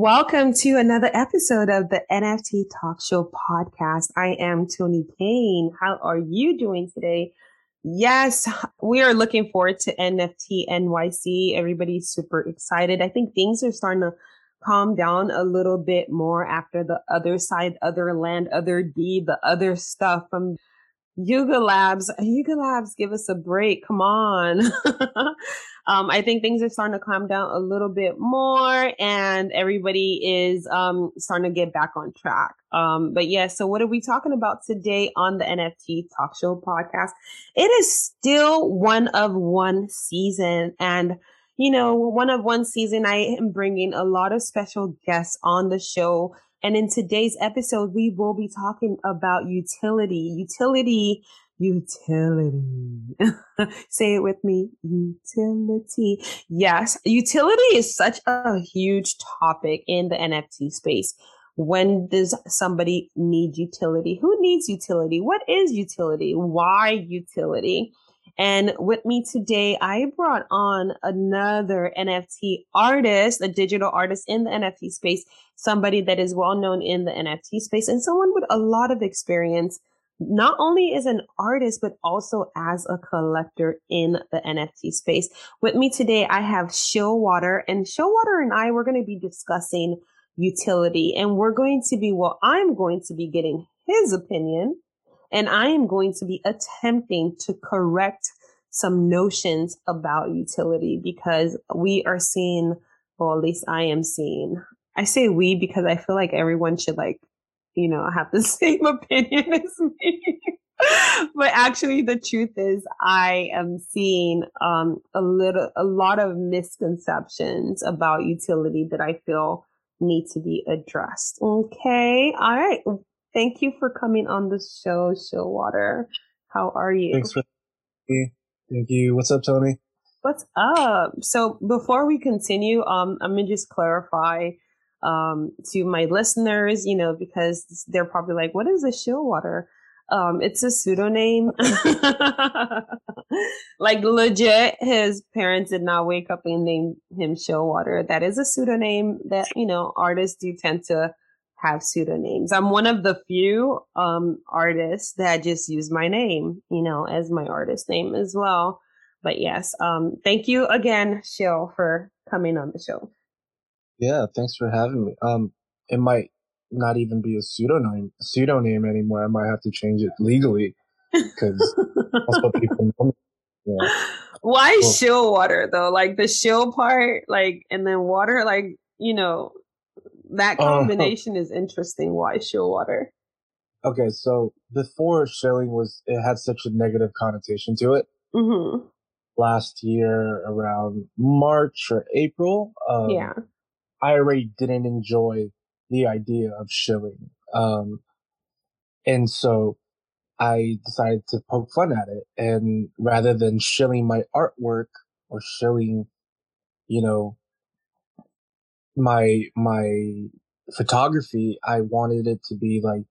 Welcome to another episode of the NFT Talk Show podcast. I am Tony Payne. How are you doing today? Yes, we are looking forward to NFT NYC. Everybody's super excited. I think things are starting to calm down a little bit more after the Otherside, other land, Otherdeed, the other stuff from Yuga Labs, Yuga Labs, give us a break. Come on. um, I think things are starting to calm down a little bit more and everybody is um, starting to get back on track. Um, but yeah, so what are we talking about today on the NFT Talk Show podcast? It is still one of one season and you know, one of one season, I am bringing a lot of special guests on the show and in today's episode, we will be talking about utility, utility, utility. Say it with me. Utility. Yes. Utility is such a huge topic in the NFT space. When does somebody need utility? Who needs utility? What is utility? Why utility? And with me today, I brought on another NFT artist, a digital artist in the NFT space, somebody that is well known in the NFT space and someone with a lot of experience, not only as an artist, but also as a collector in the NFT space. With me today, I have Shillwater and Shillwater and I, we're going to be discussing utility and we're going to be, well, I'm going to be getting his opinion and I am going to be attempting to correct some notions about utility because we are seeing, well, at least I am seeing. I say we because I feel like everyone should like, you know, have the same opinion as me. but actually the truth is I am seeing um, a little a lot of misconceptions about utility that I feel need to be addressed. Okay. All right. Thank you for coming on the show, Shillwater. How are you? Thanks for me. Thank you. What's up, Tony? What's up? So before we continue, um, I'm gonna just clarify um, to my listeners, you know, because they're probably like, "What is a Shillwater?" Um, it's a pseudonym. like legit, his parents did not wake up and name him Shillwater. That is a pseudonym that you know artists do tend to have pseudonyms. I'm one of the few um, artists that just use my name, you know, as my artist name as well. But yes, um, thank you again, Shill, for coming on the show. Yeah, thanks for having me. Um, it might not even be a pseudonym pseudonym anymore. I might have to change it legally because that's what people know. Yeah. Why well, shill water though? Like the shill part, like and then water, like you know, that uh-huh. combination uh, is interesting. Why shill water? Okay, so before shilling was it had such a negative connotation to it. Mm-hmm. Last year, around March or April, um, yeah, I already didn't enjoy the idea of shilling, um, and so I decided to poke fun at it. And rather than shilling my artwork or shilling, you know, my my photography, I wanted it to be like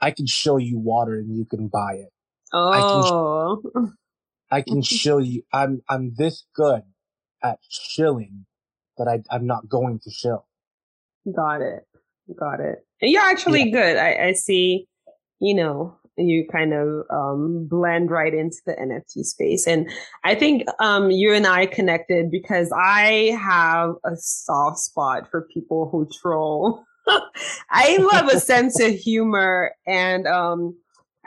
I can show you water and you can buy it. Oh. I can, oh. I can show you. I'm I'm this good at shilling that I I'm not going to shill. Got it. Got it. And you're actually yeah. good. I, I see. You know, you kind of um, blend right into the NFT space. And I think um, you and I connected because I have a soft spot for people who troll. I love a sense of humor and um,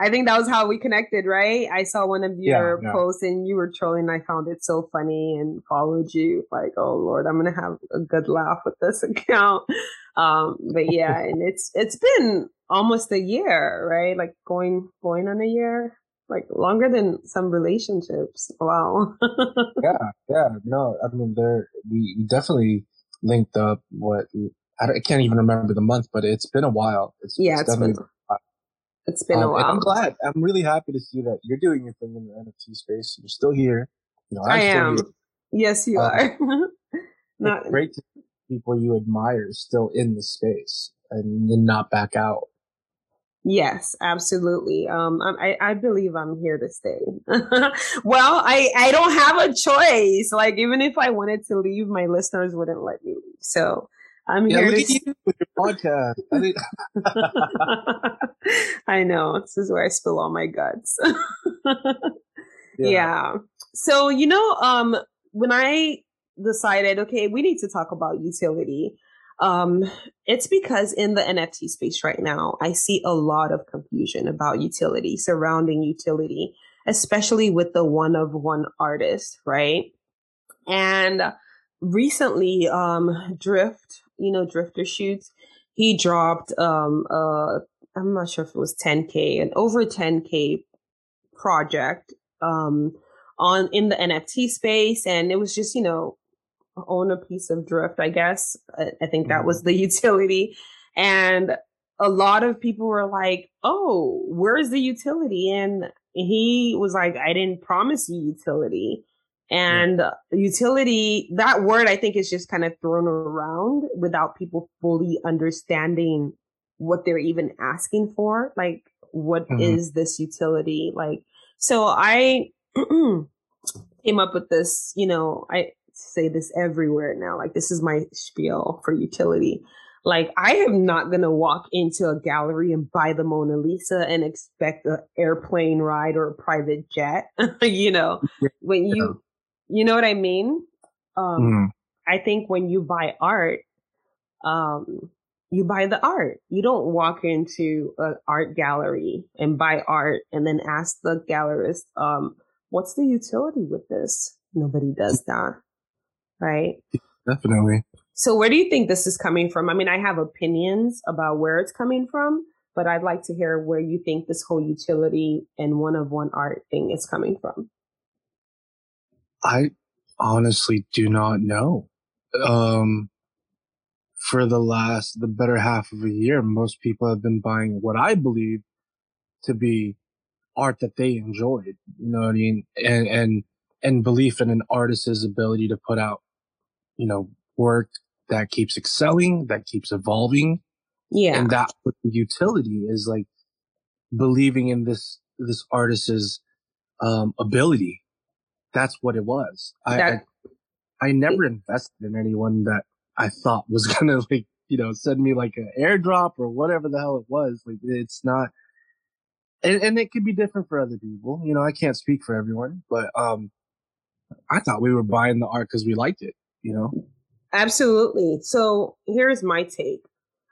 I think that was how we connected, right? I saw one of your yeah, yeah. posts and you were trolling. I found it so funny and followed you. Like, oh Lord, I'm gonna have a good laugh with this account. Um, but yeah, and it's it's been almost a year, right? Like going going on a year, like longer than some relationships. Wow. yeah, yeah. No, I mean, there we definitely linked up. What I, I, can't even remember the month, but it's been a while. It's, yeah, it's, it's definitely. Been- It's been um, a while. I'm glad. I'm really happy to see that you're doing your thing in the NFT space. You're still here. You know, I'm I am. Here. Yes, you um, are. not great to see people you admire still in the space and, and not back out. Yes, absolutely. Um, I, I believe I'm here to stay. well, I, I don't have a choice. Like, even if I wanted to leave, my listeners wouldn't let me leave. So I'm yeah, here to you with your podcast. I, mean- I know this is where I spill all my guts. yeah. yeah. So you know, um, when I decided, okay, we need to talk about utility. Um, it's because in the NFT space right now, I see a lot of confusion about utility, surrounding utility, especially with the one of one artist, right? And recently, um, Drift, you know, Drifter Shoots, he dropped, um, uh, I'm not sure if it was 10K, an over 10K project, um, on in the NFT space. And it was just, you know, own a piece of drift, I guess. I, I think that was mm-hmm. the utility. And a lot of people were like, Oh, where's the utility? And he was like, I didn't promise you utility. And yeah. utility, that word I think is just kind of thrown around without people fully understanding what they're even asking for. Like, what mm-hmm. is this utility? Like, so I came up with this, you know, I, say this everywhere now. Like this is my spiel for utility. Like I am not gonna walk into a gallery and buy the Mona Lisa and expect an airplane ride or a private jet. you know, when you, you know what I mean? Um, mm. I think when you buy art, um, you buy the art. You don't walk into an art gallery and buy art and then ask the gallerist, um, what's the utility with this? Nobody does that right? Definitely. So where do you think this is coming from? I mean, I have opinions about where it's coming from, but I'd like to hear where you think this whole utility and one of one art thing is coming from. I honestly do not know. Um, for the last, the better half of a year, most people have been buying what I believe to be art that they enjoyed. You know what I mean? And, and, and belief in an artist's ability to put out you know, work that keeps excelling, that keeps evolving. Yeah. And that the utility is like believing in this, this artist's, um, ability. That's what it was. That, I, I, I never invested in anyone that I thought was going to like, you know, send me like an airdrop or whatever the hell it was. Like it's not, and, and it could be different for other people. You know, I can't speak for everyone, but, um, I thought we were buying the art because we liked it you know? Absolutely. So here's my take.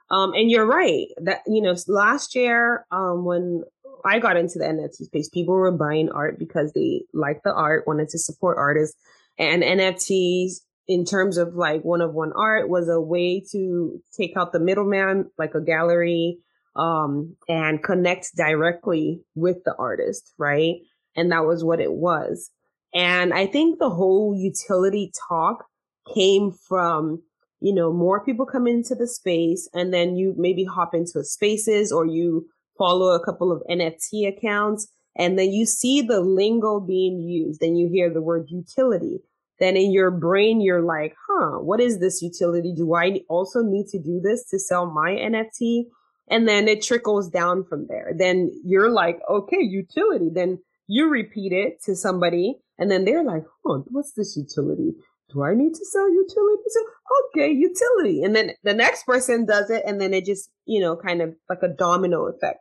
Um, and you're right that, you know, last year, um, when I got into the NFT space, people were buying art because they liked the art, wanted to support artists and NFTs in terms of like one of one art was a way to take out the middleman, like a gallery, um, and connect directly with the artist, right? And that was what it was. And I think the whole utility talk came from you know more people come into the space and then you maybe hop into spaces or you follow a couple of nft accounts and then you see the lingo being used and you hear the word utility then in your brain you're like huh what is this utility do i also need to do this to sell my nft and then it trickles down from there then you're like okay utility then you repeat it to somebody and then they're like huh what's this utility do I need to sell utility? So, okay, utility. And then the next person does it. And then it just, you know, kind of like a domino effect.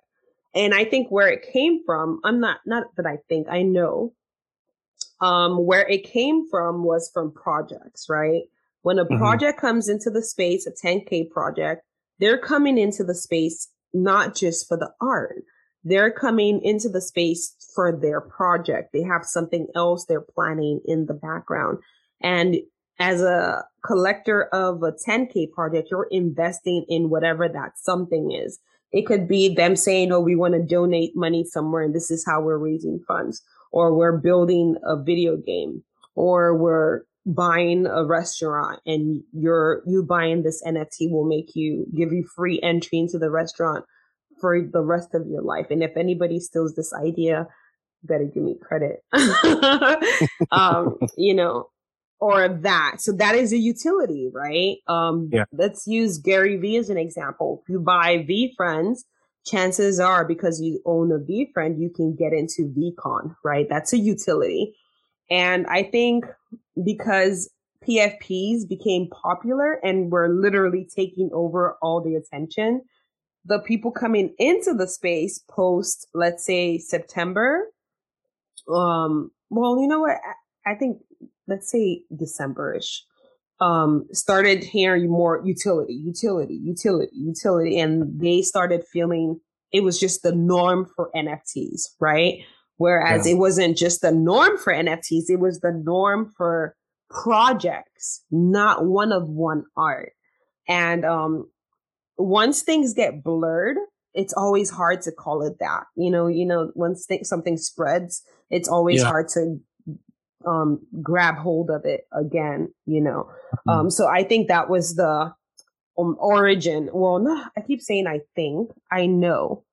And I think where it came from, I'm not, not that I think, I know, um, where it came from was from projects, right? When a mm-hmm. project comes into the space, a 10K project, they're coming into the space not just for the art. They're coming into the space for their project. They have something else they're planning in the background. And as a collector of a 10K project, you're investing in whatever that something is. It could be them saying, Oh, we want to donate money somewhere and this is how we're raising funds, or we're building a video game, or we're buying a restaurant and you're, you buying this NFT will make you give you free entry into the restaurant for the rest of your life. And if anybody steals this idea, better give me credit. um, you know, or that. So that is a utility, right? Um, yeah. let's use Gary Vee as an example. If you buy VeeFriends, chances are because you own a VeeFriend, you can get into VeeCon, right? That's a utility. And I think because PFPs became popular and were literally taking over all the attention, the people coming into the space post, let's say September, um, well, you know what? I think let's say Decemberish, um, started hearing more utility, utility, utility, utility, and they started feeling it was just the norm for NFTs, right? Whereas yeah. it wasn't just the norm for NFTs, it was the norm for projects, not one of one art. And um, once things get blurred, it's always hard to call it that. You know, you know, once th- something spreads, it's always yeah. hard to um, grab hold of it again, you know. Mm-hmm. Um, so I think that was the um, origin. Well, no, I keep saying I think, I know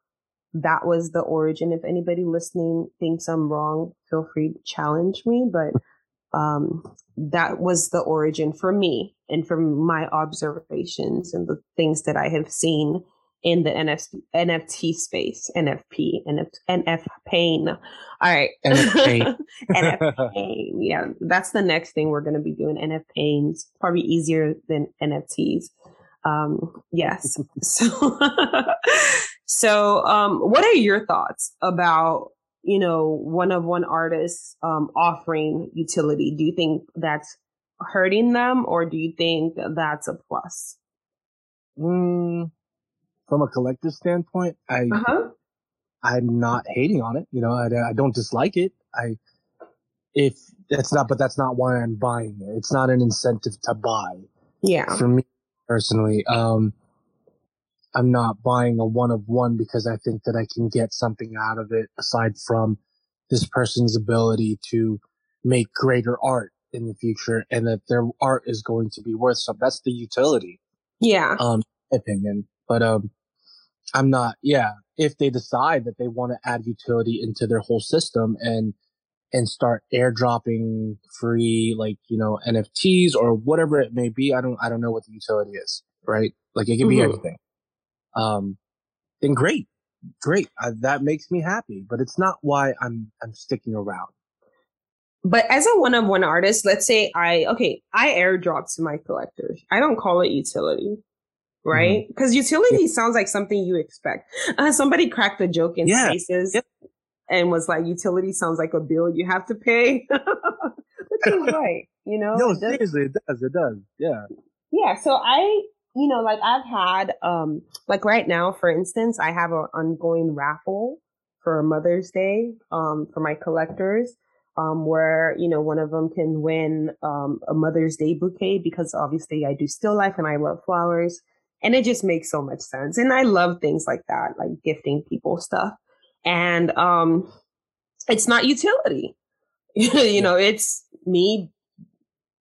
that was the origin. If anybody listening thinks I'm wrong, feel free to challenge me, but um, that was the origin for me and from my observations and the things that I have seen in the NFT, NFT space, NFP, NF, NF pain. All right. NF pain. Yeah. That's the next thing we're going to be doing. NF pains, probably easier than NFTs. Um, yes. so, so, um, what are your thoughts about, you know, one of one artists, um, offering utility? Do you think that's hurting them or do you think that's a plus? Mm from a collector standpoint, I uh-huh. I'm not hating on it. You know, I, I don't dislike it. I if that's not, but that's not why I'm buying it. It's not an incentive to buy. Yeah. For me personally, um, I'm not buying a one of one because I think that I can get something out of it aside from this person's ability to make greater art in the future and that their art is going to be worth something. That's the utility. Yeah. Um, opinion. But, um, I'm not, yeah, if they decide that they want to add utility into their whole system and, and start airdropping free, like, you know, NFTs or whatever it may be. I don't, I don't know what the utility is, right? Like it can be mm-hmm. anything. Um, then great, great. Uh, that makes me happy, but it's not why I'm, I'm sticking around. But as a one of one artist, let's say I, okay, I airdrop to my collectors. I don't call it utility right? Because mm-hmm. utility yeah. sounds like something you expect. Uh, somebody cracked a joke in yeah. Spaces and was like, "Utility sounds like a bill you have to pay," which is right. You know, no, it seriously, it does. It does. Yeah. Yeah. So I, you know, like I've had, um, like right now, for instance, I have an ongoing raffle for Mother's Day, um, for my collectors. Um, where you know one of them can win um, a Mother's Day bouquet because obviously I do still life and I love flowers. And it just makes so much sense. And I love things like that, like gifting people stuff. And um it's not utility. you know, it's me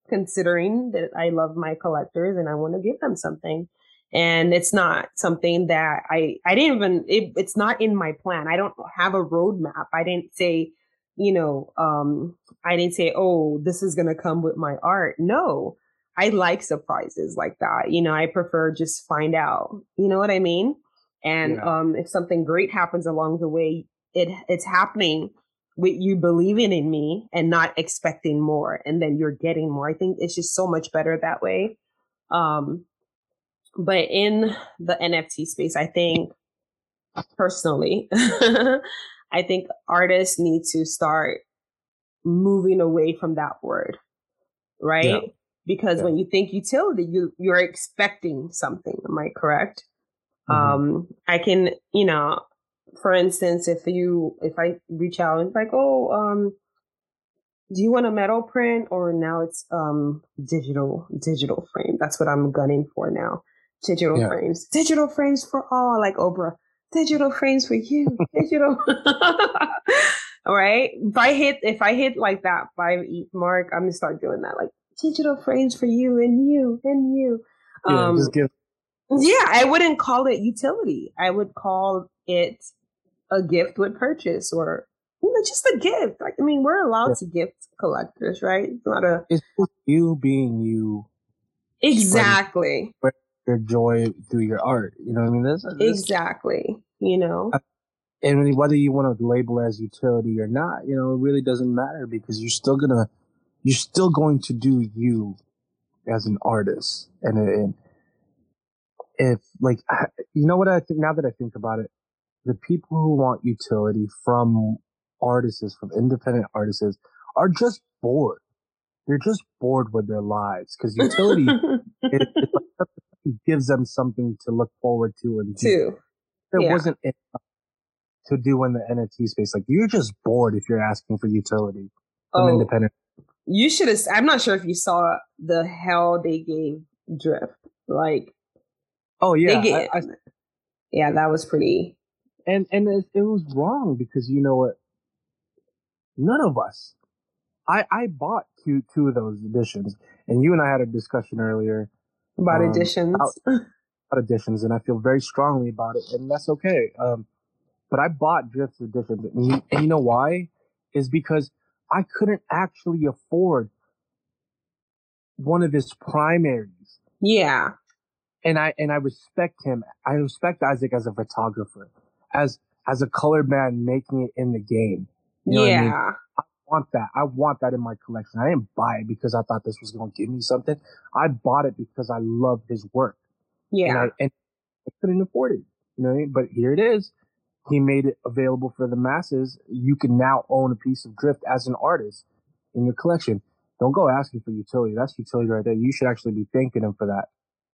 considering that I love my collectors and I want to give them something. And it's not something that I, I didn't even, it, it's not in my plan. I don't have a roadmap. I didn't say, you know, um, I didn't say, oh, this is going to come with my art. No, I like surprises like that. You know, I prefer just find out. You know what I mean? And yeah. um, if something great happens along the way, it it's happening with you believing in me and not expecting more, and then you're getting more. I think it's just so much better that way. Um, but in the NFT space, I think personally, I think artists need to start moving away from that word, right? Yeah because yeah. when you think utility, you you're expecting something. Am I correct? Mm-hmm. Um, I can, you know, for instance, if you if I reach out and like, oh, um, do you want a metal print or now it's um digital digital frame? That's what I'm gunning for now. Digital yeah. frames, digital frames for all, like Oprah. Digital frames for you, digital. all right. If I hit if I hit like that five ETH mark, I'm gonna start doing that. Like digital frames for you and you and you. Yeah, um, just give Yeah, I wouldn't call it utility. I would call it a gift with purchase or you know, just a gift. Like, I mean, we're allowed yeah. to gift collectors, right? It's not a. It's you being you. Exactly. Your joy through your art. You know what I mean? This, this exactly. You know. And whether you want to label as utility or not, you know, it really doesn't matter because you're still gonna, you're still going to do you as an artist. And, and if like, you know what I think now that I think about it, the people who want utility from artists, from independent artists, are just bored. They're just bored with their lives because utility it, it, it, gives them something to look forward to and do. There yeah. wasn't enough to do in the NFT space. Like you're just bored if you're asking for utility from oh, independent. You should have. I'm not sure if you saw the hell they gave Drift. Like, oh yeah, gave, I, I, yeah, that was pretty. And and it, it was wrong because you know what? None of us. I I bought two two of those editions, and you and I had a discussion earlier about um, editions. About, about, editions, and I feel very strongly about it, and that's okay. Um, but I bought Drift's editions, and you, and you know why? Is because I couldn't actually afford one of his primaries. Yeah. And I and I respect him. I respect Isaac as a photographer, as as a colored man making it in the game. You know yeah. I, mean? I, want that. I want that in my collection. I didn't buy it because I thought this was going to give me something. I bought it because I love his work. Yeah. And I, and I couldn't afford it. You know I mean? But here it is. He made it available for the masses. You can now own a piece of drift as an artist in your collection. Don't go asking for utility. That's utility right there. You should actually be thanking him for that.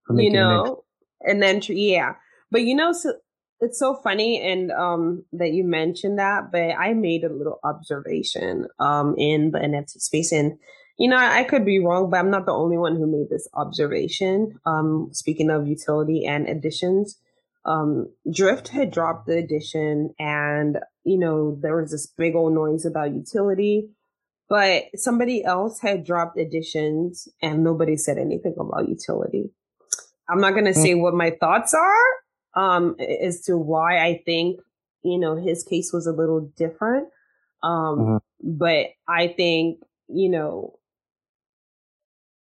For you know, an then Yeah. But you know, so it's so funny and um that you mentioned that but i made a little observation um in the nft space and you know I, could be wrong but i'm not the only one who made this observation um speaking of utility and editions um drift had dropped the edition and you know there was this big old noise about utility but somebody else had dropped editions and nobody said anything about utility i'm not going to mm. say what my thoughts are um, as to why I think, you know, his case was a little different. Um, mm-hmm. but I think, you know,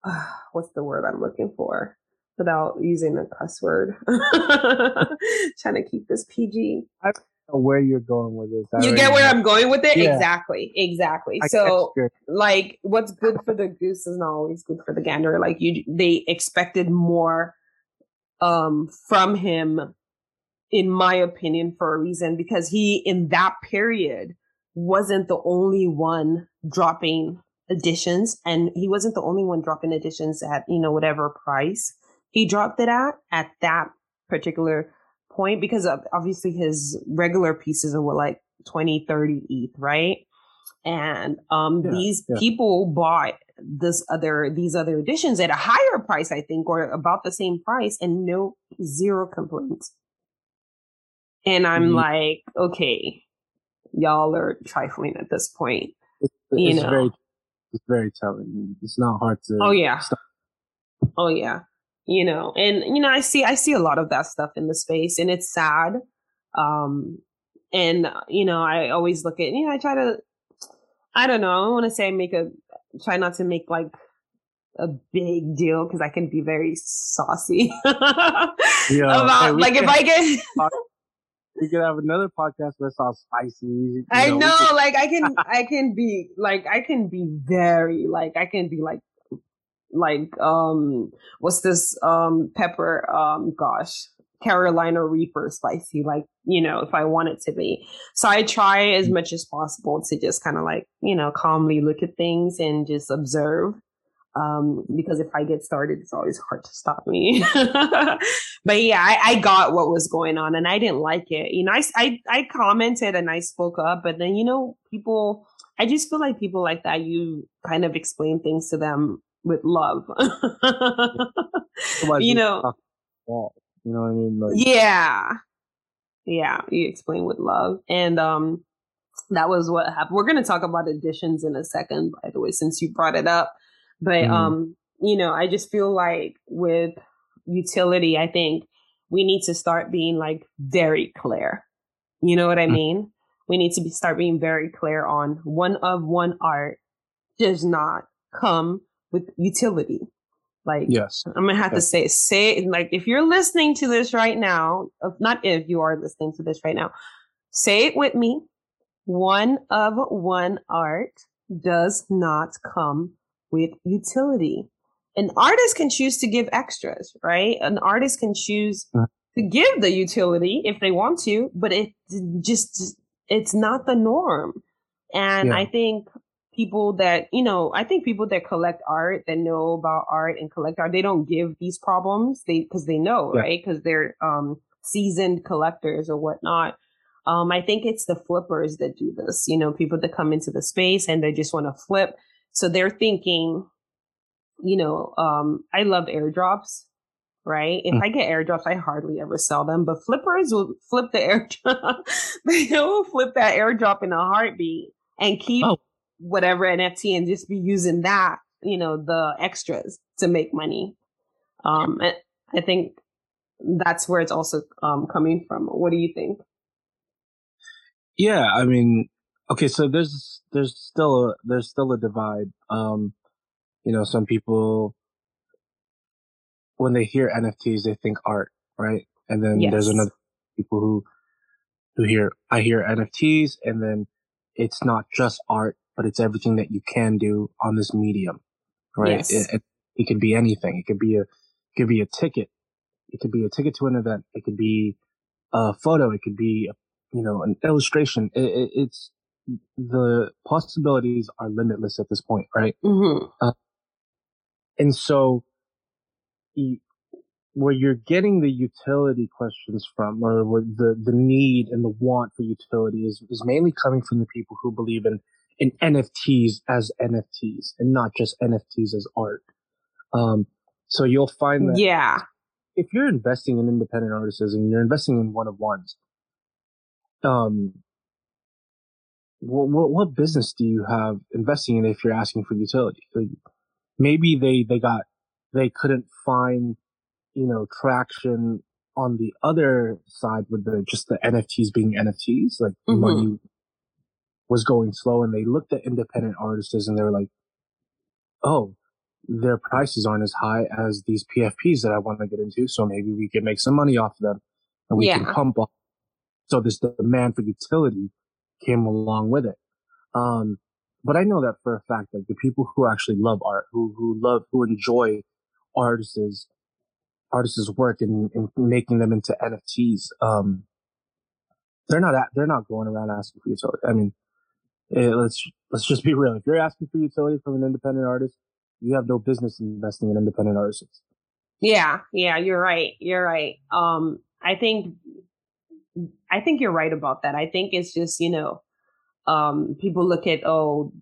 uh, what's the word I'm looking for without using a cuss word? Trying to keep this PG. I don't know where you're going with this. You get where know. I'm going with it? Yeah. Exactly. Exactly. I so like what's good for the goose is not always good for the gander. Like you they expected more um from him in my opinion, for a reason because he, in that period, wasn't the only one dropping editions and he wasn't the only one dropping editions at, you know, whatever price he dropped it at, at that particular point because of, obviously his regular pieces were like 20, 30 ETH, right? And, um, yeah, these yeah. people bought this other, these other editions at a higher price, I think, or about the same price and no, zero complaints. And I'm mm-hmm. like, okay, y'all are trifling at this point. It's, you it's know? very, it's very telling. It's not hard to. Oh yeah. Stop. Oh yeah. You know, and you know, I see, I see a lot of that stuff in the space, and it's sad. Um, and you know, I always look at, you know, I try to, I don't know, I want to say make a, try not to make like a big deal because I can be very saucy yeah, about like if I get we could have another podcast that's all spicy. I know, know could... like I can, I can be like, I can be very like, I can be like, like, um, what's this, um, pepper, um, gosh, Carolina Reaper spicy, like, you know, if I want it to be. So I try as much as possible to just kind of like, you know, calmly look at things and just observe um, because if I get started, it's always hard to stop me. but yeah, I, I, got what was going on and I didn't like it. You know, I, I, I commented and I spoke up, but then, you know, people, I just feel like people like that, you kind of explain things to them with love. you know, you know what I mean? Like, yeah. Yeah. You explain with love. And, um, that was what happened. We're going to talk about additions in a second, by the way, since you brought it up. But, mm. um, you know, I just feel like with utility, I think we need to start being like very clear. You know what I mm. mean? We need to be, start being very clear on one of one art does not come with utility. Like, yes, I'm gonna have yes. to say, say, like, if you're listening to this right now, not if you are listening to this right now, say it with me. One of one art does not come with utility. An artist can choose to give extras, right? An artist can choose uh-huh. to give the utility if they want to, but it just, it's not the norm. And yeah. I think people that, you know, I think people that collect art, that know about art and collect art, they don't give these problems. They, cause they know, yeah. right? Cause they're, um, seasoned collectors or whatnot. Um, I think it's the flippers that do this, you know, people that come into the space and they just want to flip. So they're thinking, you know, um, I love airdrops, right? If mm. I get airdrops, I hardly ever sell them, but flippers will flip the airdrop. they will flip that airdrop in a heartbeat and keep oh. Whatever NFT and just be using that, you know, the extras to make money. Um, I think that's where it's also um, coming from. What do you think? Yeah, I mean, okay, so there's there's still a there's still a divide. Um, you know, some people when they hear NFTs, they think art, right? And then yes. there's another people who who hear I hear NFTs, and then it's not just art, but it's everything that you can do on this medium, right? Yes. It, it, it could be anything. It could be a it could be a ticket. It could be a ticket to an event. It could be a photo. It could be a you know, an illustration. It, it, it's the possibilities are limitless at this point, right? Mm-hmm. Uh, and so, where you're getting the utility questions from, or the the need and the want for utility is is mainly coming from the people who believe in in NFTs as NFTs and not just NFTs as art. Um, so you'll find that, yeah, if you're investing in independent artists and you're investing in one of ones, um, what, what, what business do you have investing in if you're asking for utility? Like maybe they, they got, they couldn't find, you know, traction on the other side with the, just the NFTs being NFTs, like mm-hmm. money was going slow and they looked at independent artists and they were like, oh, their prices aren't as high as these PFPs that I want to get into. So maybe we can make some money off of them and we yeah. can pump up so this demand for utility came along with it. Um, but I know that for a fact, like the people who actually love art, who, who love, who enjoy artists' artists' work and, and making them into NFTs, um, they're not at, they're not going around asking for utility. I mean, it, let's let's just be real. If you're asking for utility from an independent artist, you have no business investing in independent artists. Yeah, yeah, you're right. You're right. Um, I think I think you're right about that. I think it's just, you know, um, people look at, oh,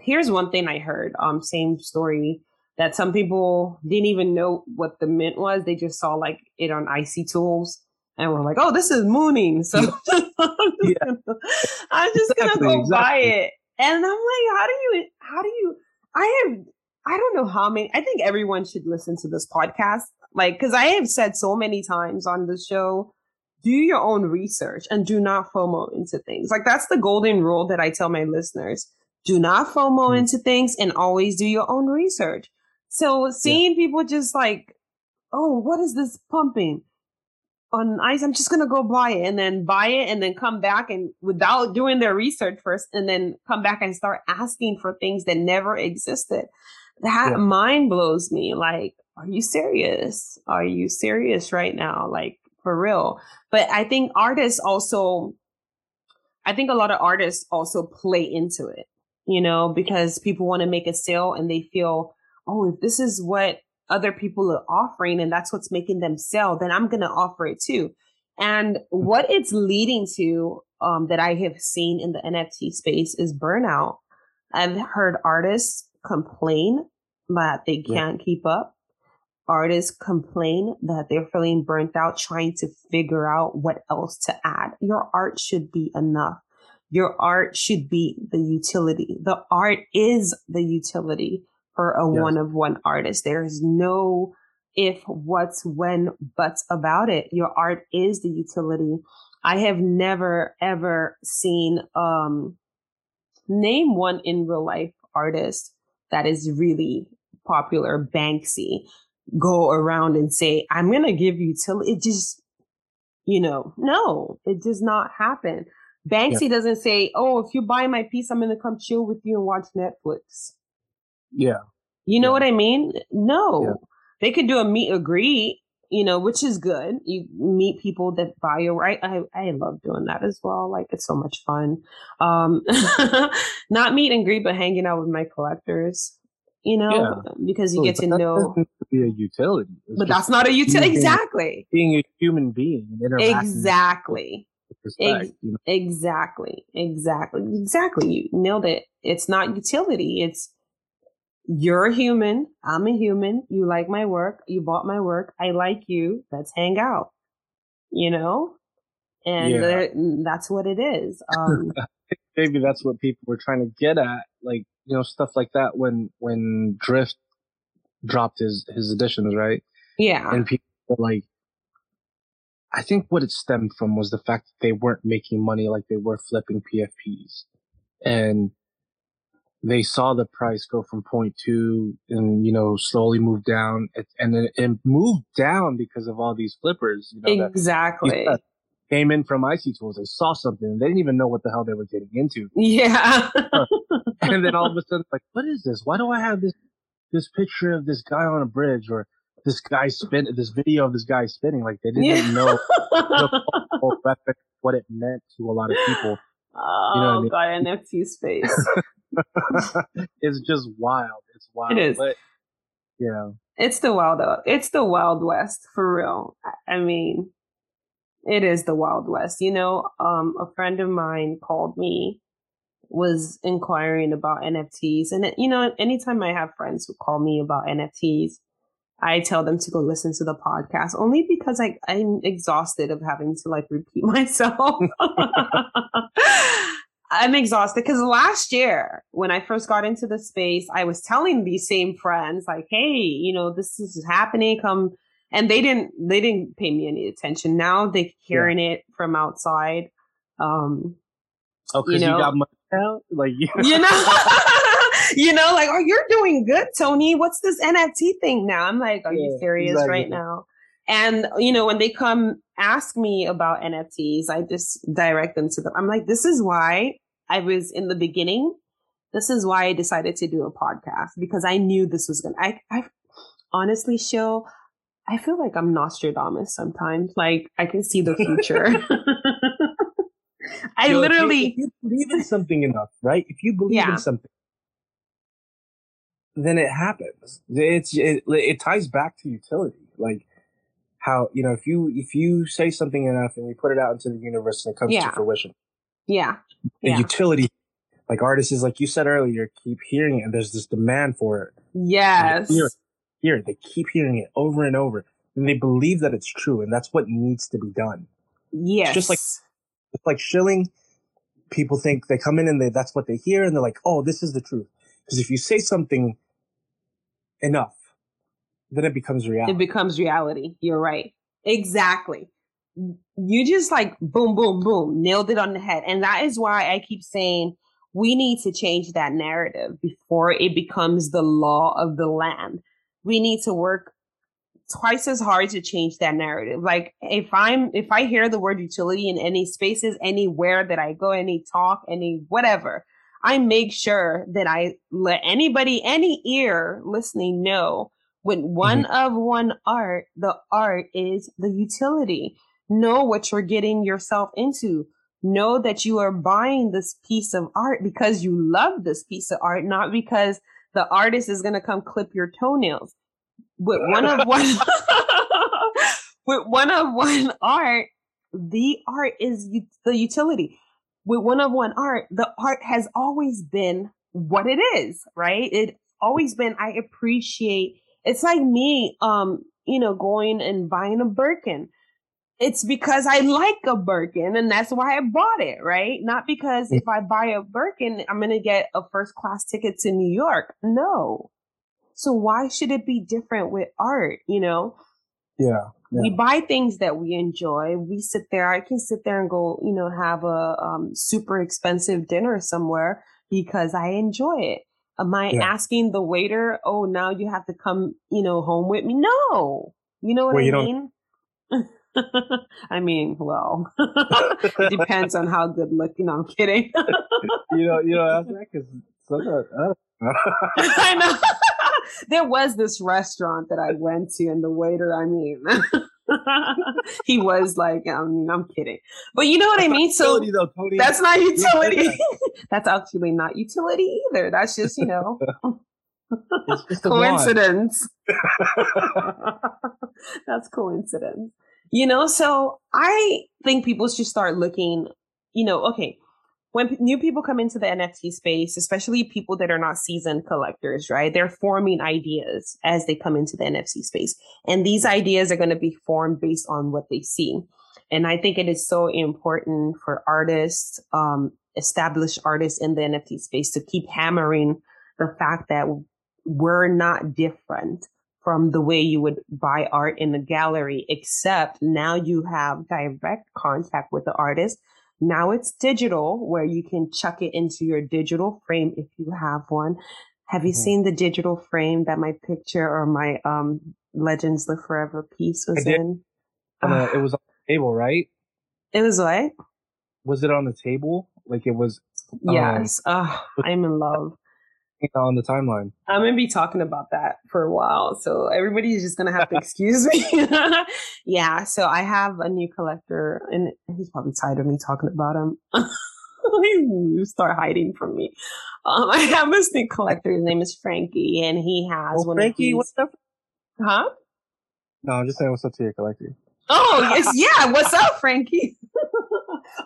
here's one thing I heard, um, same story that some people didn't even know what the mint was. They just saw like it on Icy Tools and we're like, oh, this is mooning. So I'm just, yeah. gonna, I'm just exactly, gonna go exactly. buy it. And I'm like, how do you, how do you, I have, I don't know how many, I think everyone should listen to this podcast. Like, cause I have said so many times on the show, do your own research and do not FOMO into things. Like that's the golden rule that I tell my listeners. Do not FOMO mm. into things and always do your own research. So seeing yeah. people just like, oh, what is this pumping on ice? I'm just to go buy it and then buy it and then come back and without doing their research first and then come back and start asking for things that never existed. That yeah. mind blows me. Like, are you serious? Are you serious right now? Like, for real. But I think artists also, I think a lot of artists also play into it, you know, because people want to make a sale and they feel, oh, if this is what other people are offering and that's what's making them sell, then I'm going to offer it too. And what it's leading to, um, that I have seen in the NFT space is burnout. I've heard artists complain that they can't yeah. keep up artists complain that they're feeling burnt out trying to figure out what else to add. Your art should be enough. Your art should be the utility. The art is the utility for a yes. one of one artist. There is no if what's when buts about it. Your art is the utility. I have never ever seen um name one in real life artist that is really popular, Banksy, go around and say, I'm gonna give you till it just you know, no, it does not happen. Banksy yeah. doesn't say, "Oh, if you buy my piece, I'm going to come chill with you and watch Netflix." Yeah. You know yeah. what I mean? No. Yeah. They could do a meet agree, you know, which is good. You meet people that buy your right. I I love doing that as well. Like it's so much fun. Um not meet and greet, but hanging out with my collectors. You know, yeah. because you get to know to be a utility. It's but that's not a utility. Exactly. Being a human being. Exactly respect. You know? Exactly. Exactly. Exactly. You nailed it. It's not utility. It's you're a human. I'm a human. You like my work. You bought my work. I like you. Let's hang out. You know? And yeah. that's what it is. Um, Maybe that's what people were trying to get at. Like, you know, stuff like that when, when Drift dropped his, his editions, right? Yeah. And people were like, I think what it stemmed from was the fact that they weren't making money like they were flipping PFPs. And they saw the price go from 0.2 and, you know, slowly move down. And then it moved down because of all these flippers. You know, exactly. Came in from Icy Tools. They saw something. They didn't even know what the hell they were getting into. Yeah. and then all of a sudden, like, what is this? Why do I have this, this picture of this guy on a bridge or this guy spin this video of this guy spinning like they didn't yeah. know what it meant to a lot of people. Oh you know I oh, mean? god, NFT space. it's just wild. It's wild. It is. But, you know. It's the wild it's the wild west for real. I mean, it is the wild west. You know, um, a friend of mine called me was inquiring about NFTs and it, you know, anytime I have friends who call me about NFTs, I tell them to go listen to the podcast only because I, I'm exhausted of having to like repeat myself. I'm exhausted because last year when I first got into the space, I was telling these same friends like, "Hey, you know, this is happening. Come," and they didn't. They didn't pay me any attention. Now they're hearing yeah. it from outside. Um, oh, because you, know, you got money now, like you know. you know, like, oh, you're doing good, Tony. What's this NFT thing now? I'm like, are yeah, you serious exactly. right now? And, you know, when they come ask me about NFTs, I just direct them to them. I'm like, this is why I was in the beginning. This is why I decided to do a podcast because I knew this was going to, I, I honestly, show, I feel like I'm Nostradamus sometimes. Like I can see the future. I literally. If you, if you, believe in something enough, right? If you believe yeah. in something, then it happens. It's it, it ties back to utility, like how you know if you if you say something enough and you put it out into the universe and it comes yeah. to fruition. Yeah. The yeah. utility, like artists, is like you said earlier, keep hearing it, and there's this demand for it. Yes. Hear, hear it. They keep hearing it over and over, and they believe that it's true, and that's what needs to be done. Yes. It's just like it's like shilling. People think they come in and they that's what they hear, and they're like, "Oh, this is the truth." Because if you say something enough, then it becomes reality. It becomes reality. You're right. Exactly. You just like boom, boom, boom, nailed it on the head. And that is why I keep saying we need to change that narrative before it becomes the law of the land. We need to work twice as hard to change that narrative. Like if I'm, if I hear the word utility in any spaces, anywhere that I go, any talk, any whatever, I make sure that I let anybody, any ear listening know when one mm-hmm. of one art, the art is the utility. Know what you're getting yourself into. Know that you are buying this piece of art because you love this piece of art, not because the artist is going to come clip your toenails. With one of one, with one of one art, the art is the utility with one of one art, the art has always been what it is, right? It always been, I appreciate, it's like me, um, you know, going and buying a Birkin. It's because I like a Birkin and that's why I bought it, right? Not because if I buy a Birkin, I'm going to get a first class ticket to New York. No. So why should it be different with art? You know? Yeah, yeah. We buy things that we enjoy. We sit there. I can sit there and go, you know, have a um, super expensive dinner somewhere because I enjoy it. Am I yeah. asking the waiter, oh, now you have to come, you know, home with me? No. You know what well, I mean? I mean, well, depends on how good looking. I'm kidding. you know, you know, because uh, I know. there was this restaurant that I went to, and the waiter, I mean, he was like, I mean, I'm kidding, but you know what that's I mean. So though, that's not utility. that's actually not utility either. That's just you know. Just coincidence. that's coincidence. You know, so I think people should start looking, you know, okay, when p- new people come into the NFT space, especially people that are not seasoned collectors, right? They're forming ideas as they come into the NFT space. And these ideas are going to be formed based on what they see. And I think it is so important for artists, um, established artists in the NFT space to keep hammering the fact that we're not different from the way you would buy art in the gallery, except now you have direct contact with the artist now it's digital where you can chuck it into your digital frame if you have one. Have you mm-hmm. seen the digital frame that my picture or my um Legends Live Forever piece was in? Uh, it was on the table, right? It was what? Was it on the table? Like it was? Um, yes. Uh, I'm in love on the timeline. I'm gonna be talking about that for a while, so everybody's just gonna have to excuse me. yeah, so I have a new collector, and he's probably tired of me talking about him. you start hiding from me. Um, I have this new collector. His name is Frankie, and he has well, one. Frankie, what's up? Huh? No, I'm just saying what's up to your collector. Oh yes, yeah. What's up, Frankie?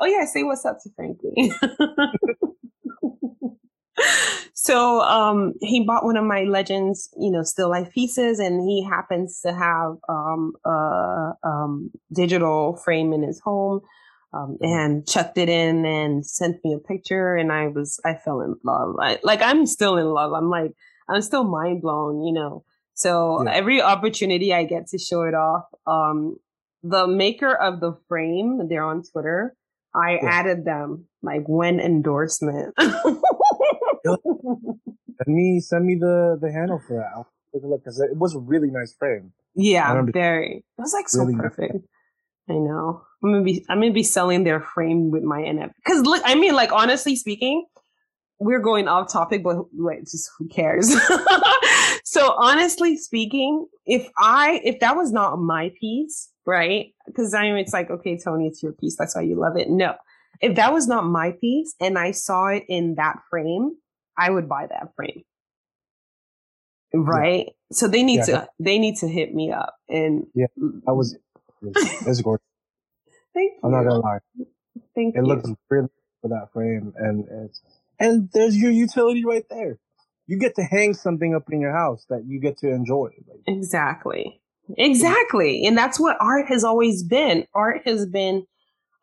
oh yeah, say what's up to Frankie. So um, he bought one of my legends, you know, still life pieces, and he happens to have um, a um, digital frame in his home, um, mm-hmm. and chucked it in and sent me a picture, and I was I fell in love. I, like I'm still in love. I'm like I'm still mind blown, you know. So yeah. every opportunity I get to show it off, um, the maker of the frame, they're on Twitter. I yeah. added them like when endorsement. send me send me the the handle for that. I'll take a look because it was a really nice frame. Yeah, very. It was like so really perfect. Nice. I know. I'm gonna be I'm gonna be selling their frame with my NFT. Because look, I mean, like honestly speaking, we're going off topic, but wait, just who cares? so honestly speaking, if I if that was not my piece, right? Because I mean, it's like okay, Tony, it's your piece. That's why you love it. No, if that was not my piece and I saw it in that frame, I would buy that frame. Right. Yeah. So they need yeah, to, they need to hit me up and yeah, that was, it's gorgeous. Thank you. I'm not gonna lie. Thank you. it you. looks really for that frame and it's, and there's your utility right there. You get to hang something up in your house that you get to enjoy. Exactly. Exactly. And that's what art has always been. Art has been,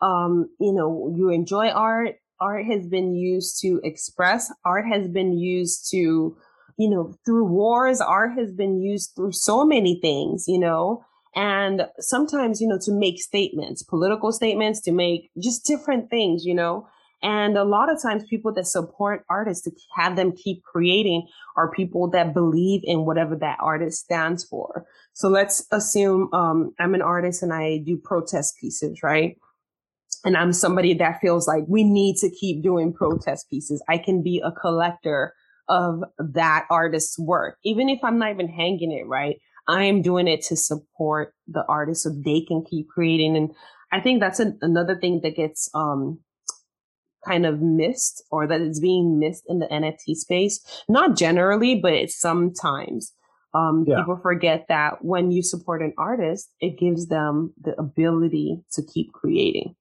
um, you know, you enjoy art art has been used to express, art has been used to, you know, through wars, art has been used through so many things, you know, and sometimes, you know, to make statements, political statements, to make just different things, you know. And a lot of times people that support artists to have them keep creating are people that believe in whatever that artist stands for. So let's assume um, I'm an artist and I do protest pieces, right? And I'm somebody that feels like we need to keep doing protest pieces. I can be a collector of that artist's work, even if I'm not even hanging it right. I am doing it to support the artist so they can keep creating. And I think that's an, another thing that gets, um, kind of missed or that is being missed in the NFT space. Not generally, but it's sometimes. Um, yeah. people forget that when you support an artist, it gives them the ability to keep creating.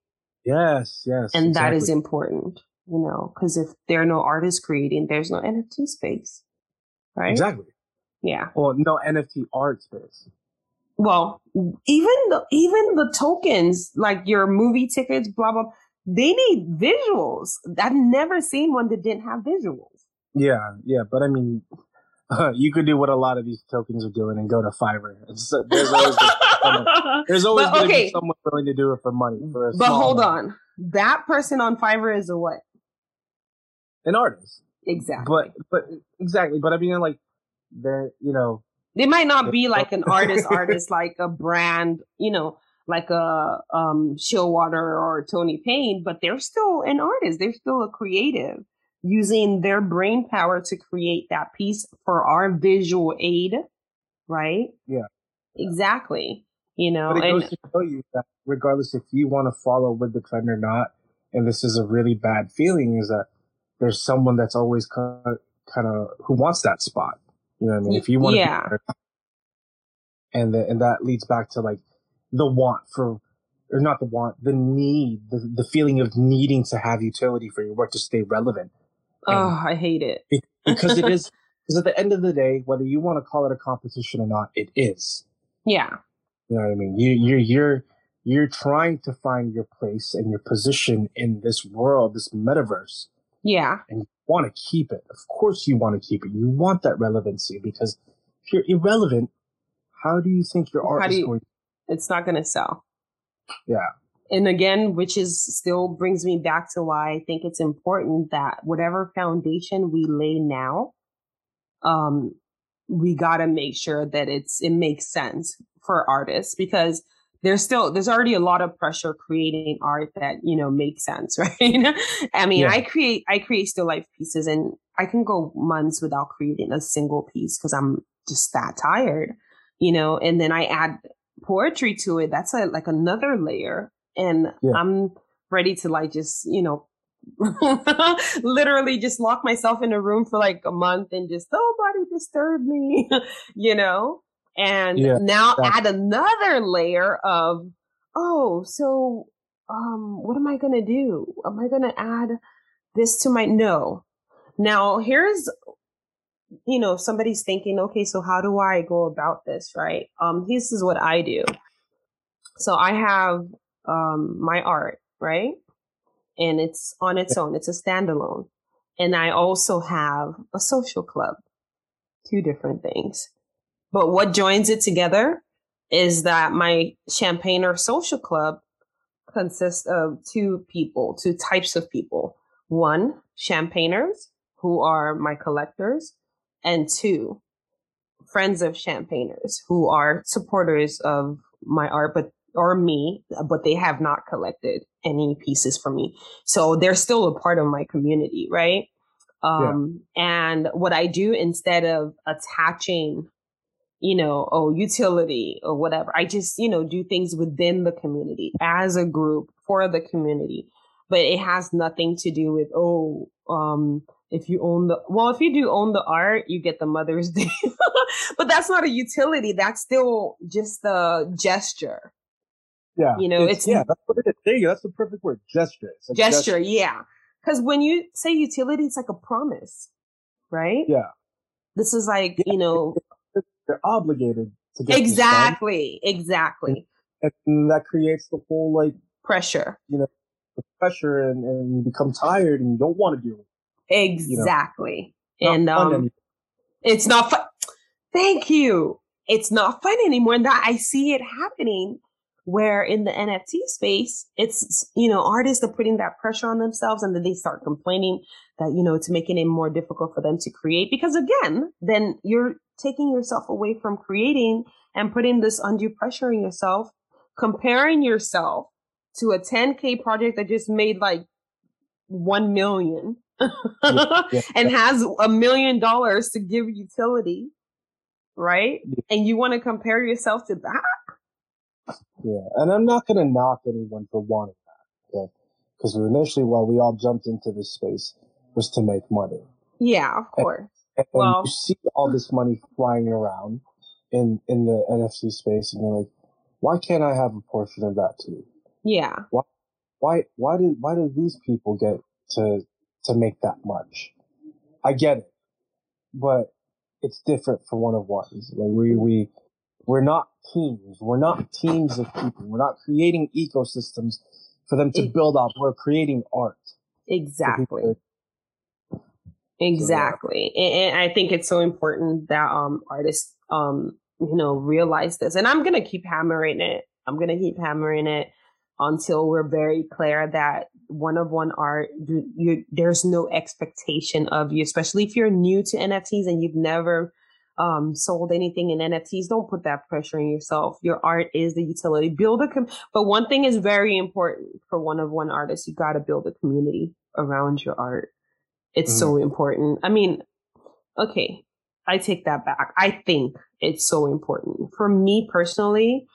Yes, yes. And exactly. that is important, you know, because if there are no artists creating, there's no NFT space. Right? Exactly. Yeah. Or no NFT art space. Well, even the even the tokens, like your movie tickets, blah blah, they need visuals. I've never seen one that didn't have visuals. Yeah, yeah, but I mean, you could do what a lot of these tokens are doing and go to Fiverr. It's, uh, there's always someone, there's always but, okay. someone willing to do it for money. For but hold on, that person on Fiverr is a what? An artist. Exactly. But but exactly. But I mean, like, they're you know. They might not be like an artist, artist like a brand, you know, like a um Shillwater or Tony Payne, but they're still an artist. They're still a creative using their brain power to create that piece for our visual aid, right? Yeah. Exactly. You know, but it and, goes to show you that regardless if you want to follow with the trend or not, and this is a really bad feeling, is that there's someone that's always kind of, kind of who wants that spot. You know what I mean? If you want yeah. to, and the, and that leads back to like the want for or not the want, the need, the, the feeling of needing to have utility for your work to stay relevant. Oh, I hate it. because it is, because at the end of the day, whether you want to call it a competition or not, it is. Yeah. You know what I mean? You, you're, you're, you're trying to find your place and your position in this world, this metaverse. Yeah. And you want to keep it. Of course you want to keep it. You want that relevancy because if you're irrelevant, how do you think your art you, is going? It's not going to sell. Yeah and again, which is still brings me back to why I think it's important that whatever foundation we lay now, um, we got to make sure that it's it makes sense for artists because there's still there's already a lot of pressure creating art that you know makes sense right? I mean yeah. i create i create still life pieces and i can go months without creating a single piece because i'm just that tired you know? And then i add poetry to it. That's a, like another layer and yeah. I'm ready to like just, you know, literally just lock myself in a room for like a month and just nobody disturb me, you know? And yeah, now add another layer of, oh, so um, what am I gonna do? Am I gonna add this to my no? Now here's you know, somebody's thinking, okay, so how do I go about this, right? Um, this is what I do. So I have um, my art, right? And it's on its own. It's a standalone. And I also have a social club, two different things. But what joins it together is that my Champagner social club consists of two people, two types of people. One, Champagners, who are my collectors, and two, friends of Champagners, who are supporters of my art, but or me, but they have not collected any pieces from me. So they're still a part of my community, right? Um, yeah. and what I do instead of attaching, you know, oh, utility or whatever, I just, you know, do things within the community as a group for the community. But it has nothing to do with, oh, um, if you own the well if you do own the art you get the mother's day but that's not a utility that's still just a gesture yeah. You know, it's, it's yeah, that's what it is. There you go. That's the perfect word. Gesture. Gesture, gesture, yeah. Because when you say utility, it's like a promise, right? Yeah. This is like, yeah, you know, they're obligated to get exactly, exactly. And, and, that creates the whole like pressure. You know, the pressure, and, and you become tired and you don't want to do it. Exactly. You know? And um, it's not fun. Thank you. It's not fun anymore. And that I see it happening where in the NFT space, it's, you know, artists are putting that pressure on themselves and then they start complaining that, you know, it's making it more difficult for them to create. Because again, then you're taking yourself away from creating and putting this undue pressure on yourself, comparing yourself to a 10K project that just made like 1 million yeah, and has a million dollars to give utility, right? And you want to compare yourself to that? Yeah, and I'm not going to knock anyone for wanting that, okay? Because initially, while we all jumped into this space, was to make money. Yeah, of course. And, and well, you see all this money flying around in in the NFT space, and you're like, why can't I have a portion of that too? Yeah. Why? Why? Why did Why did these people get to to make that much? I get it, but it's different for one of ones. Like we we we're not teams. We're not teams of people. We're not creating ecosystems for them to build up. We're creating art. Exactly. Exactly. So, yeah. and, and I think it's so important that um artists um you know realize this. And I'm gonna keep hammering it. I'm gonna keep hammering it until we're very clear that one of one art you, you, there's no expectation of you especially if you're new to nfts and you've never um, sold anything in nfts don't put that pressure on yourself your art is the utility build a com- but one thing is very important for one of one artists you got to build a community around your art it's mm-hmm. so important i mean okay i take that back i think it's so important for me personally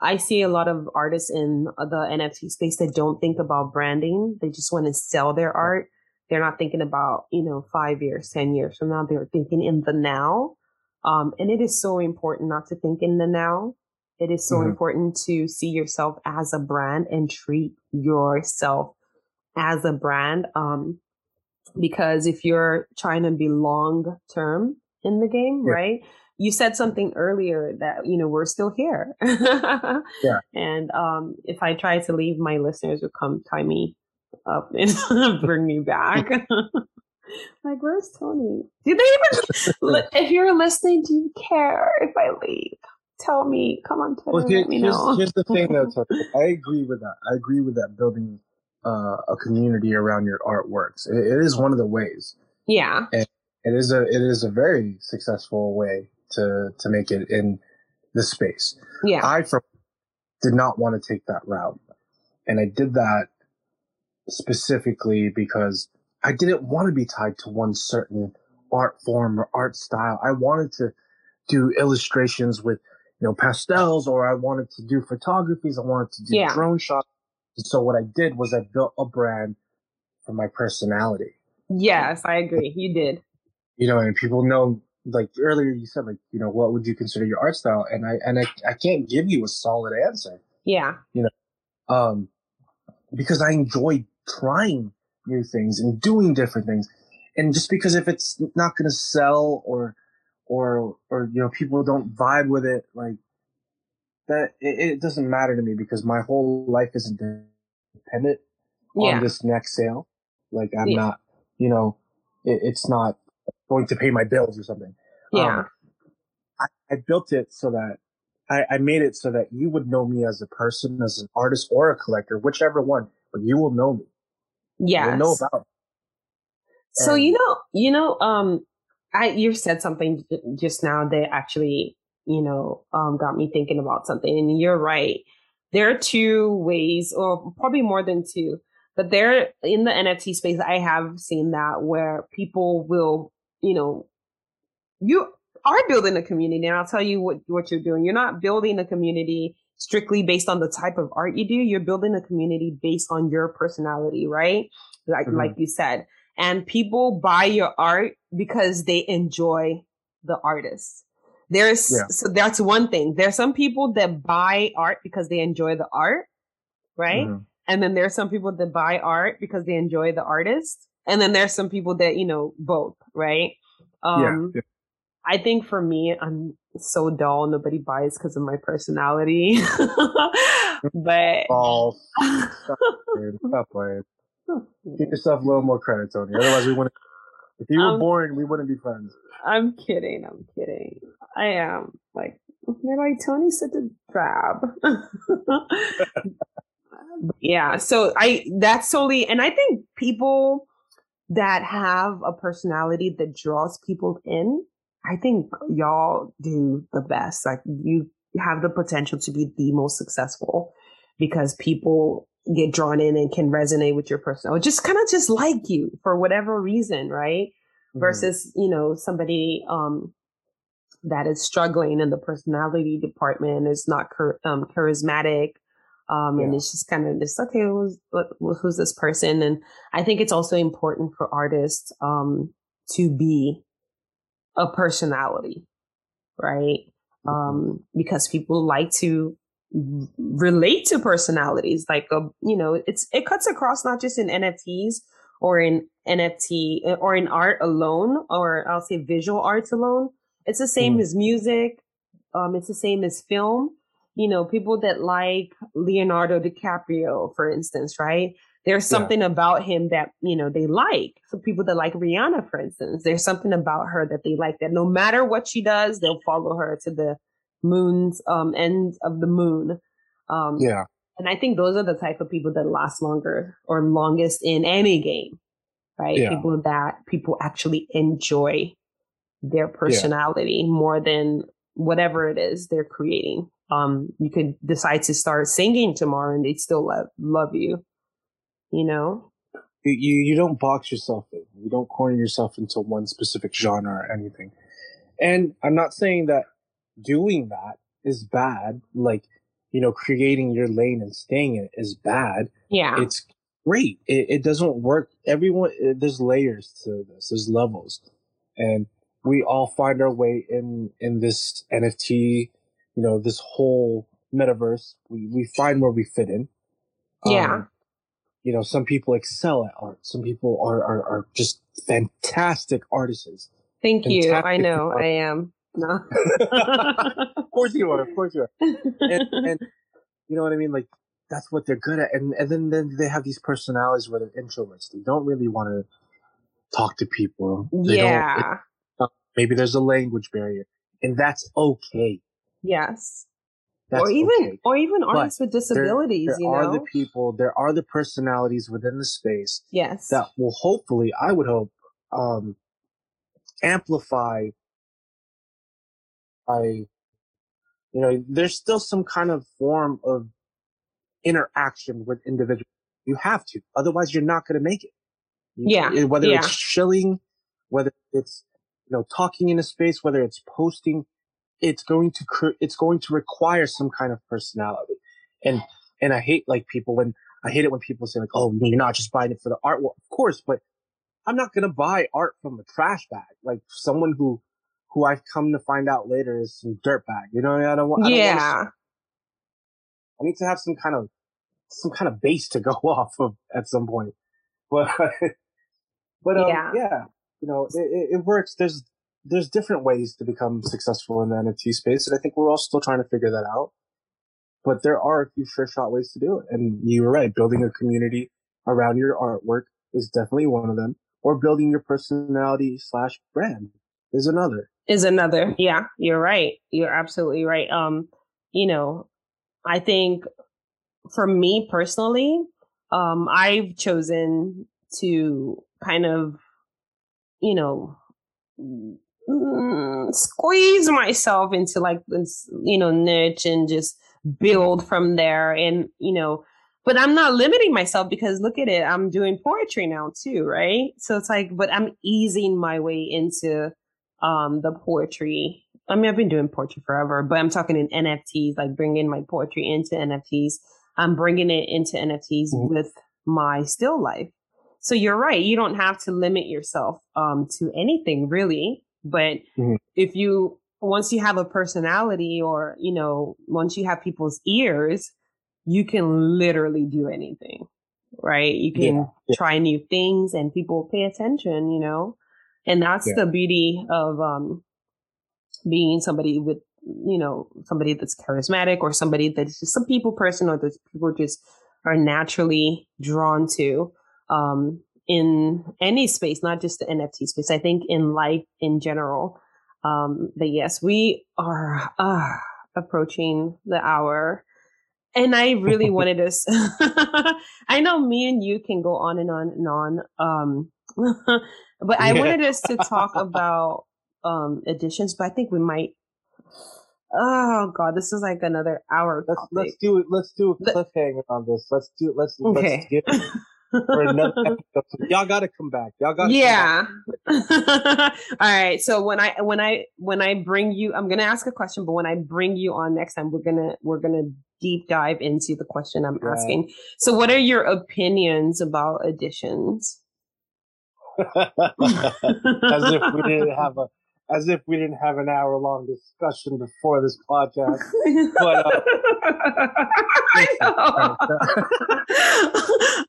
I see a lot of artists in the NFT space that don't think about branding. They just want to sell their art. They're not thinking about, you know, five years, 10 years from now. They're thinking in the now. Um, and it is so important not to think in the now. It is so mm-hmm. important to see yourself as a brand and treat yourself as a brand. Um, because if you're trying to be long term in the game, yeah. right? you said something earlier that you know we're still here yeah and um if i try to leave my listeners would come tie me up and bring me back like where's tony. Do they even if you're listening do you care if i leave? Tell me. Come on Twitter, well, here, here's, here's, the thing though i agree with that. I agree with that building uh, a community around your artworks. It, it is one of the ways. Yeah. And it is a it is a very successful way to to make it in this space. Yeah. I for, did not want to take that route. And I did that specifically because I didn't want to be tied to one certain art form or art style. I wanted to do illustrations with, you know, pastels or I wanted to do photographies. I wanted to do yeah. drone shots. And so what I did was I built a brand for my personality. Yes, I agree. You did. You know, and people know like earlier you said like you know what would you consider your art style and i and i, I can't give you a solid answer yeah you know um because i enjoy trying new things and doing different things and just because if it's not going to sell or or or you know people don't vibe with it like that it, it doesn't matter to me because my whole life isn't dependent yeah. on this next sale like i'm yeah. not you know it, it's not going to pay my bills or something. Yeah. Um, I, I, built it so that I, I, made it so that you would know me as a person, as an artist or a collector, whichever one, but you will know me. Yeah. know about. So you know, you know, um, I you said something just now that actually, you know, um, got me thinking about something, and you're right. There are two ways, or probably more than two, but there in the NFT space, I have seen that where people will you know, you are building a community. And I'll tell you what, what you're doing. You're not building a community strictly based on the type of art you do. You're building a community based on your personality, right? Like, mm-hmm. like you said. And people buy your art because they enjoy the artist. There's, yeah. so that's one thing. There's some people that buy art because they enjoy the art, right? Mm-hmm. And then there's some people that buy art because they enjoy the artist. And then there's some people that, you know, both, right? Um, yeah, I think for me, I'm so dull. Nobody buys because of my personality. but oh, stop, stop playing. Give yourself a little more credit, Tony. Otherwise, we wouldn't. If you were um, boring, we wouldn't be friends. I'm kidding. I'm kidding. I am like you're like Tony's such a drab. yeah. So I that's totally, and I think people that have a personality that draws people in, I think y'all do the best. Like you have the potential to be the most successful because people get drawn in and can resonate with your personality, just kind of just like you for whatever reason, right? Mm-hmm. Versus, you know, somebody, um, that is struggling in the personality department is not um, charismatic um, yeah. and it's just kind of just, okay, who's, who's this person? And I think it's also important for artists, um, to be a personality, right? Um, because people like to relate to personalities. Like, a, um, you know, it's, it cuts across not just in NFTs or in NFT eh, or in art alone, or I'll say visual arts alone. It's the same mm. as music. Um, it's the same as film you know, people that like Leonardo DiCaprio, for instance, right? There's something yeah. about him that, you know, they like. For people that like Rihanna, for instance, there's something about her that they like that no matter what she does, they'll follow her to the moon's um end of the moon. Um Yeah. And I think those are the type of people that last longer or longest in any game. Right? Yeah. People that people actually enjoy their personality yeah. more than whatever it is they're creating. Um, you could decide to start singing tomorrow and they'd still love, love you you know? You, you don't box yourself in. You don't corner yourself into one specific genre or anything. And I'm not saying that doing that is bad. Like, you know, creating your lane and staying in it is bad. Yeah. It's great. It, it doesn't work. Everyone, it, there's layers to this. There's levels. And we all find our way in, in this NFT, you know, this whole metaverse. We, we find where we fit in. Yeah. Um, you know, some people excel at art. Some people are, are, are just fantastic artisans. Thank fantastic you. I know I am. No. of course you are. Of course you are. And, and, you know what I mean? Like, that's what they're good at. And, and then, then they have these personalities where they're introverts. They don't really want to talk to people. They yeah. maybe there's a language barrier and that's okay. Yes. That's or even okay. or even artists but with disabilities. There, there you are know? the people. There are the personalities within the space. Yes, that will hopefully, I would hope, um, amplify. I, you know, there's still some kind of form of interaction with individuals. You have to, otherwise, you're not going to make it. Yeah, whether yeah. it's shilling, whether it's you know talking in a space, whether it's posting it's going to cr- it's going to require some kind of personality. And and I hate like people when I hate it when people say like, "Oh, you're not just buying it for the art." Well, of course, but I'm not gonna buy art from a trash bag. Like someone who who I've come to find out later is some dirt bag. You know, I don't want. I don't yeah. Want I need to have some kind of some kind of base to go off of at some point. But but um, yeah. yeah, you know, it, it works. There's there's different ways to become successful in the NFT space, and I think we're all still trying to figure that out. But there are a few sure shot ways to do it, and you were right. Building a community around your artwork is definitely one of them, or building your personality slash brand is another. Is another. Yeah, you're right. You're absolutely right. Um, you know, I think for me personally, um, I've chosen to kind of, you know, mm, squeeze myself into like this, you know, niche and just build from there. And, you know, but I'm not limiting myself because look at it, I'm doing poetry now too, right? So it's like, but I'm easing my way into um the poetry. I mean, I've been doing poetry forever, but I'm talking in NFTs, like bringing my poetry into NFTs. I'm bringing it into NFTs mm-hmm. with my still life. So you're right. You don't have to limit yourself um, to anything really. But mm-hmm. if you, once you have a personality or, you know, once you have people's ears, you can literally do anything, right? You can yeah. Yeah. try new things and people pay attention, you know? And that's yeah. the beauty of, um, being somebody with, you know, somebody that's charismatic or somebody that's just a people person or that people just are naturally drawn to, um, in any space, not just the NFT space. I think in life in general, um, that yes, we are uh, approaching the hour. And I really wanted us, I know me and you can go on and on and on. Um, but I wanted us to talk about, um, editions, but I think we might, oh God, this is like another hour. Let's, let's do it. Let's do a cliffhanger on this. Let's do, let's, okay. let's get for another episode. Y'all got to come back. Y'all got. Yeah. All right. So when I when I when I bring you, I'm gonna ask a question, but when I bring you on next time, we're gonna we're gonna deep dive into the question I'm yeah. asking. So, what are your opinions about editions? As if we didn't have a as if we didn't have an hour long discussion before this podcast. But uh, I know.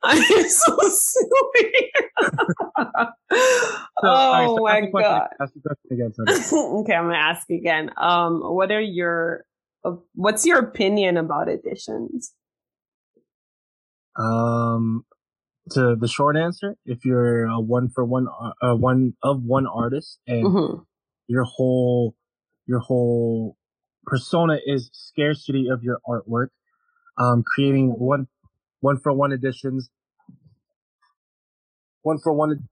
I'm so silly. so, oh right, so my god. Ask the question again. okay, I'm gonna ask again. Um, what are your uh, what's your opinion about editions? Um, to the short answer, if you're a one for one, uh, one of one artist, and mm-hmm. Your whole your whole persona is scarcity of your artwork, um, creating one one for one editions, one for one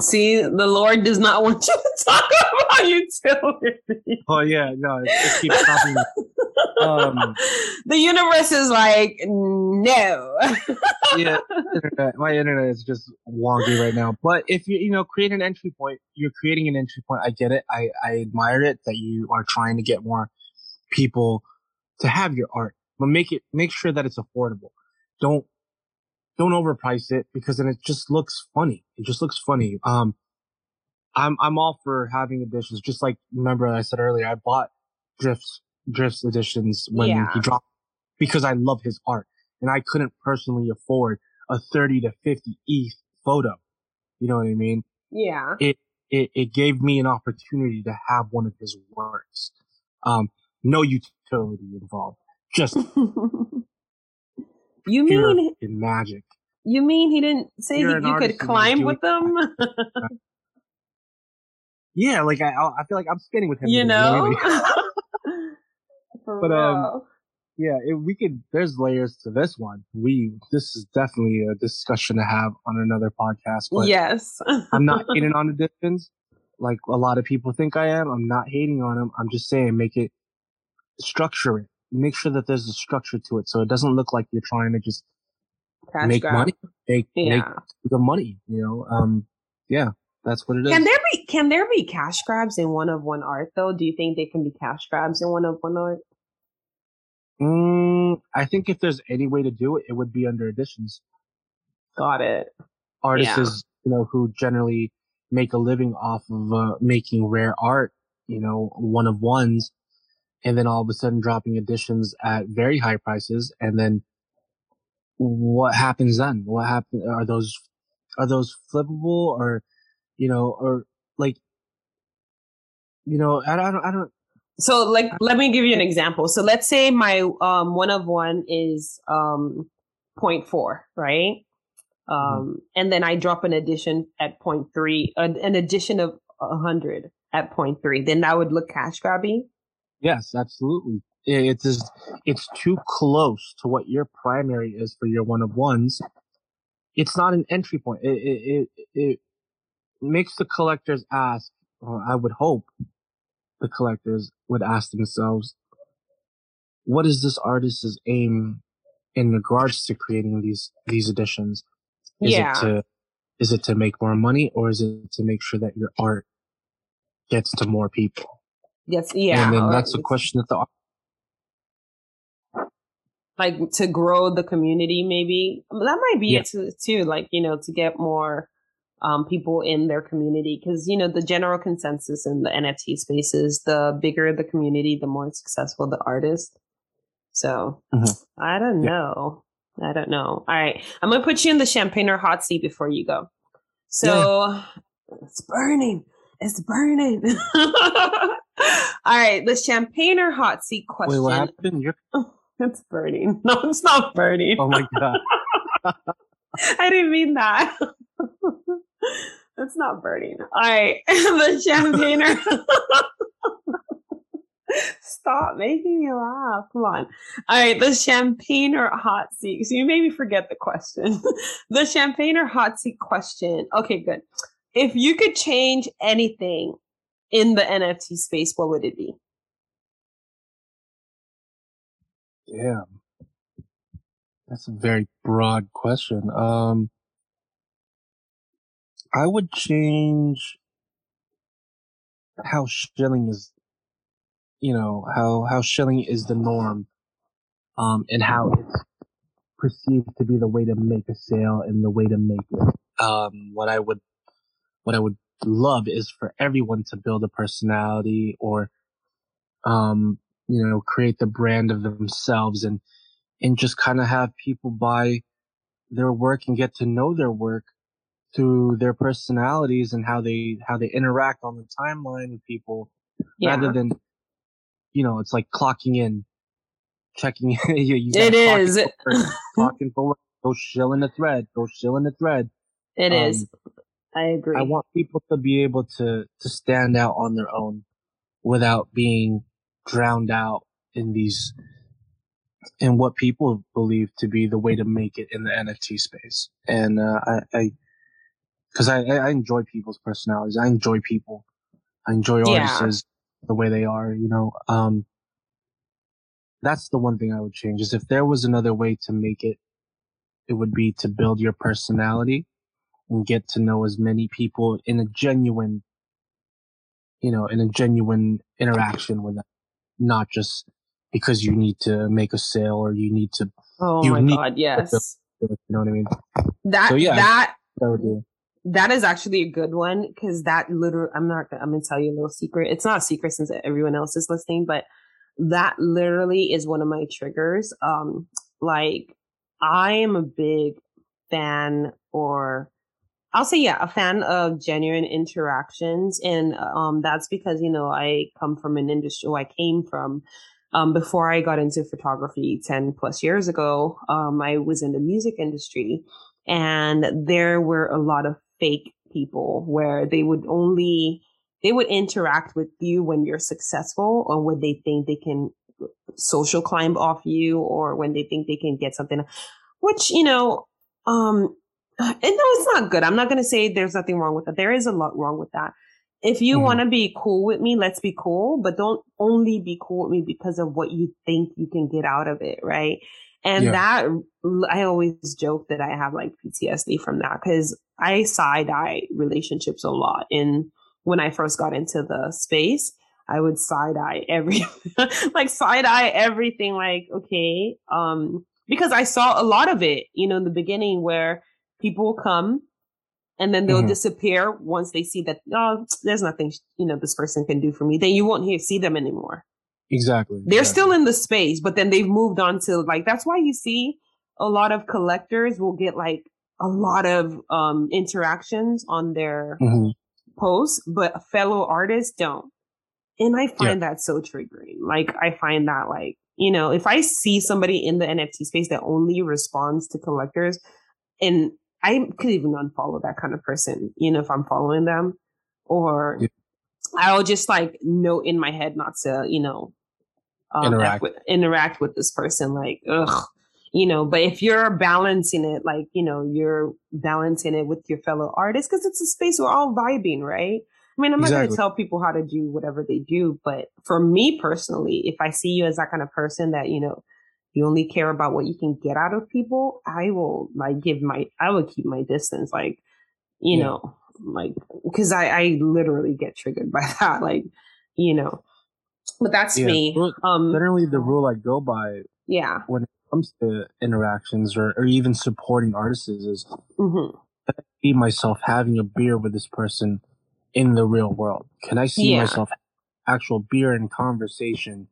See, the Lord does not want you to talk about utility. Oh yeah, no, it, it keeps stopping. um, the universe is like, no. yeah, internet, my internet is just wonky right now. But if you, you know, create an entry point, you're creating an entry point. I get it. I, I admire it that you are trying to get more people to have your art, but make it, make sure that it's affordable. Don't don't overprice it because then it just looks funny. It just looks funny. Um, I'm I'm all for having editions. Just like remember I said earlier, I bought Drifts Drifts editions when yeah. he dropped because I love his art and I couldn't personally afford a 30 to 50 ETH photo. You know what I mean? Yeah. It it it gave me an opportunity to have one of his works. Um, no utility involved. Just You mean in magic? You mean he didn't say he, you could climb with them? yeah, like I, I feel like I'm spinning with him. You know. but um, yeah, if we could. There's layers to this one. We this is definitely a discussion to have on another podcast. But yes, I'm not hating on the distance like a lot of people think I am. I'm not hating on him. I'm just saying make it structure it make sure that there's a structure to it so it doesn't look like you're trying to just Cash make grab. money, make yeah. make the money. You know, um, yeah, that's what it is. Can there be can there be cash grabs in one of one art though? Do you think they can be cash grabs in one of one art? Mm, I think if there's any way to do it, it would be under editions. Got it. Artists, yeah. you know, who generally make a living off of uh, making rare art, you know, one of ones and then all of a sudden dropping editions at very high prices and then what happens then what happen are those are those flippable or you know or like you know i, I don't i don't so like let me give you an example so let's say my um one of one is um 0.4 right mm-hmm. um mm-hmm. and then i drop an edition at 0.3 an edition of 100 at 0.3 then that would look cash grabby Yes, absolutely. It's it's too close to what your primary is for your one of ones. It's not an entry point. It it it, it makes the collectors ask. I would hope the collectors would ask themselves, what is this artist's aim in regards to creating these these editions? Is yeah. it to is it to make more money or is it to make sure that your art gets to more people? Yes, yeah. And then that's a question that the like to grow the community maybe that might be yeah. it too like you know to get more um, people in their community because you know the general consensus in the nft space is the bigger the community the more successful the artist so mm-hmm. i don't yeah. know i don't know all right i'm gonna put you in the champagne or hot seat before you go so yeah. it's burning it's burning All right, the champagne or hot seat question. Wait, what happened? You're... Oh, it's burning. No, it's not burning. Oh my god. I didn't mean that. it's not burning. All right, the champagne or Stop making me laugh. Come on. All right, the champagne or hot seat. So you made me forget the question. the champagne or hot seat question. Okay, good. If you could change anything in the NFT space, what would it be? Yeah. That's a very broad question. Um, I would change how shilling is, you know, how, how shilling is the norm, um, and how it's perceived to be the way to make a sale and the way to make it. Um, what I would, what I would love is for everyone to build a personality or, um, you know, create the brand of themselves and, and just kind of have people buy their work and get to know their work through their personalities and how they, how they interact on the timeline with people yeah. rather than, you know, it's like clocking in, checking. you, you it is. clocking for work. Go shill in the thread. Go shill in the thread. It um, is. I agree. I want people to be able to to stand out on their own without being drowned out in these in what people believe to be the way to make it in the NFT space. And uh, I, because I, I, I, enjoy people's personalities. I enjoy people. I enjoy artists yeah. the way they are. You know, um, that's the one thing I would change is if there was another way to make it, it would be to build your personality and get to know as many people in a genuine, you know, in a genuine interaction with them, not just because you need to make a sale or you need to. Oh my god! Yes. you know what I mean? That so, yeah, that that, that is actually a good one because that literally. I'm not. I'm gonna tell you a little secret. It's not a secret since everyone else is listening, but that literally is one of my triggers. Um, like I am a big fan or I'll say, yeah, a fan of genuine interactions. And um, that's because, you know, I come from an industry, I came from um, before I got into photography 10 plus years ago. Um, I was in the music industry and there were a lot of fake people where they would only, they would interact with you when you're successful or when they think they can social climb off you or when they think they can get something, which, you know, um, and no, it's not good. I'm not going to say there's nothing wrong with that. There is a lot wrong with that. If you mm-hmm. want to be cool with me, let's be cool, but don't only be cool with me because of what you think you can get out of it. Right. And yeah. that I always joke that I have like PTSD from that because I side eye relationships a lot. And when I first got into the space, I would side eye every, like side eye everything. Like, okay. Um, because I saw a lot of it, you know, in the beginning where people will come and then they'll mm-hmm. disappear once they see that oh there's nothing you know this person can do for me then you won't hear see them anymore exactly they're exactly. still in the space but then they've moved on to like that's why you see a lot of collectors will get like a lot of um interactions on their mm-hmm. posts but fellow artists don't and i find yeah. that so triggering like i find that like you know if i see somebody in the nft space that only responds to collectors and I could even unfollow that kind of person, you know, if I'm following them or yeah. I'll just like note in my head not to, you know, um, interact with, interact with this person. Like, ugh, you know, but if you're balancing it, like, you know, you're balancing it with your fellow artists, cause it's a space we're all vibing, right? I mean, I'm not going to tell people how to do whatever they do, but for me personally, if I see you as that kind of person that, you know, you only care about what you can get out of people, I will like give my, I will keep my distance. Like, you yeah. know, like, cause I, I literally get triggered by that. Like, you know, but that's yeah. me. Um, literally the rule I go by. Yeah. When it comes to interactions or, or even supporting artists is mm-hmm. I see myself having a beer with this person in the real world. Can I see yeah. myself actual beer and conversation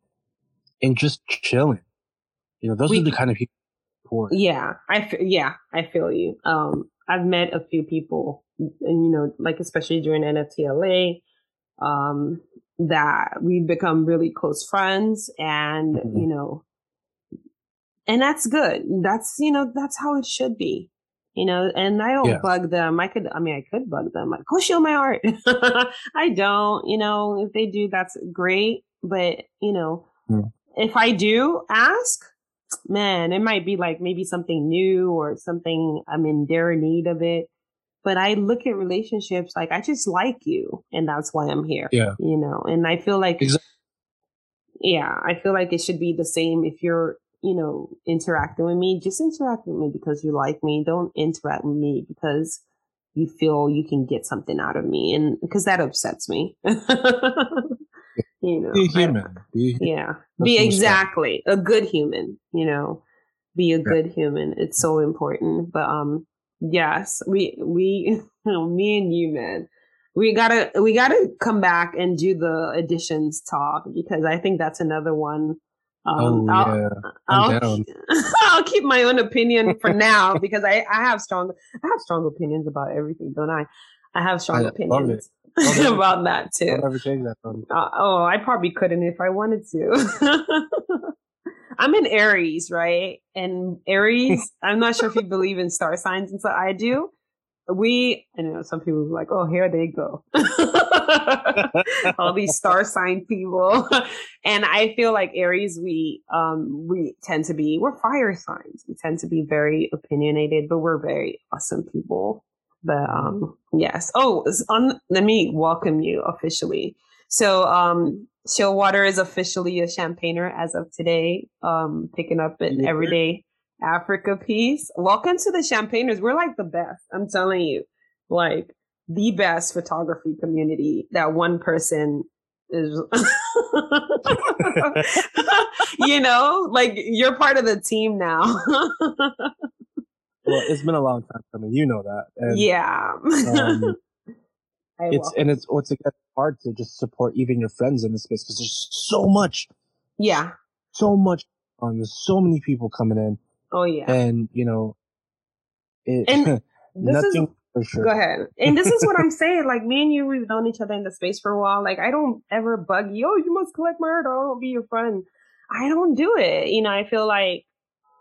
and just chilling? You know, those we, are the kind of people. Yeah, I yeah, I feel you. Um, I've met a few people, and you know, like especially during NFTLA, um, that we've become really close friends, and mm-hmm. you know, and that's good. That's you know, that's how it should be. You know, and I don't yeah. bug them. I could, I mean, I could bug them, like, go show my art. I don't, you know, if they do, that's great. But, you know, mm. if I do ask, man, it might be like maybe something new or something I'm in dire need of it. But I look at relationships like I just like you and that's why I'm here. Yeah. You know, and I feel like, exactly. yeah, I feel like it should be the same if you're, you know, interacting with me, just interact with me because you like me. Don't interact with me because you feel you can get something out of me. And because that upsets me. you know be human. Be, yeah. be exactly a good human you know. Be a yeah. good human. It's so important. But um yes we we me and you man. We gotta we gotta come back and do the editions talk because i think that's another one. Um, oh, I'll, yeah. I'll, I'll, keep my own opinion for now because I, I have strong I have strong opinions about everything, don't I? I have strong I opinions. about that too. I'll never change that from. Uh, oh, I probably couldn't if I wanted to. I'm in Aries, right? And Aries, I'm not sure if you believe in star signs and so I do. We, I know some people are like, oh, here they go. All these star sign people. and I feel like Aries, we, um, we tend to be, we're fire signs. We tend to be very opinionated, but we're very awesome people. But, um, yes. Oh, on, let me welcome you officially. So, um, Water is officially a champagner as of today, um, picking up an yeah. everyday Africa piece. Welcome to the champagners. We're like the best. I'm telling you, like the best photography community that one person is, you know, like you're part of the team now. well, it's been a long time coming. You know that. And, yeah. um, it's and it's what's it hard to just support even your friends in this space because there's so much. Yeah. So much on. There's so many people coming in. Oh yeah. And you know, it, and nothing. Is, sure. Go ahead. And this is what I'm saying. Like me and you, we've known each other in the space for a while. Like I don't ever bug you. Oh, you must collect my art. I don't be your friend. I don't do it. You know, I feel like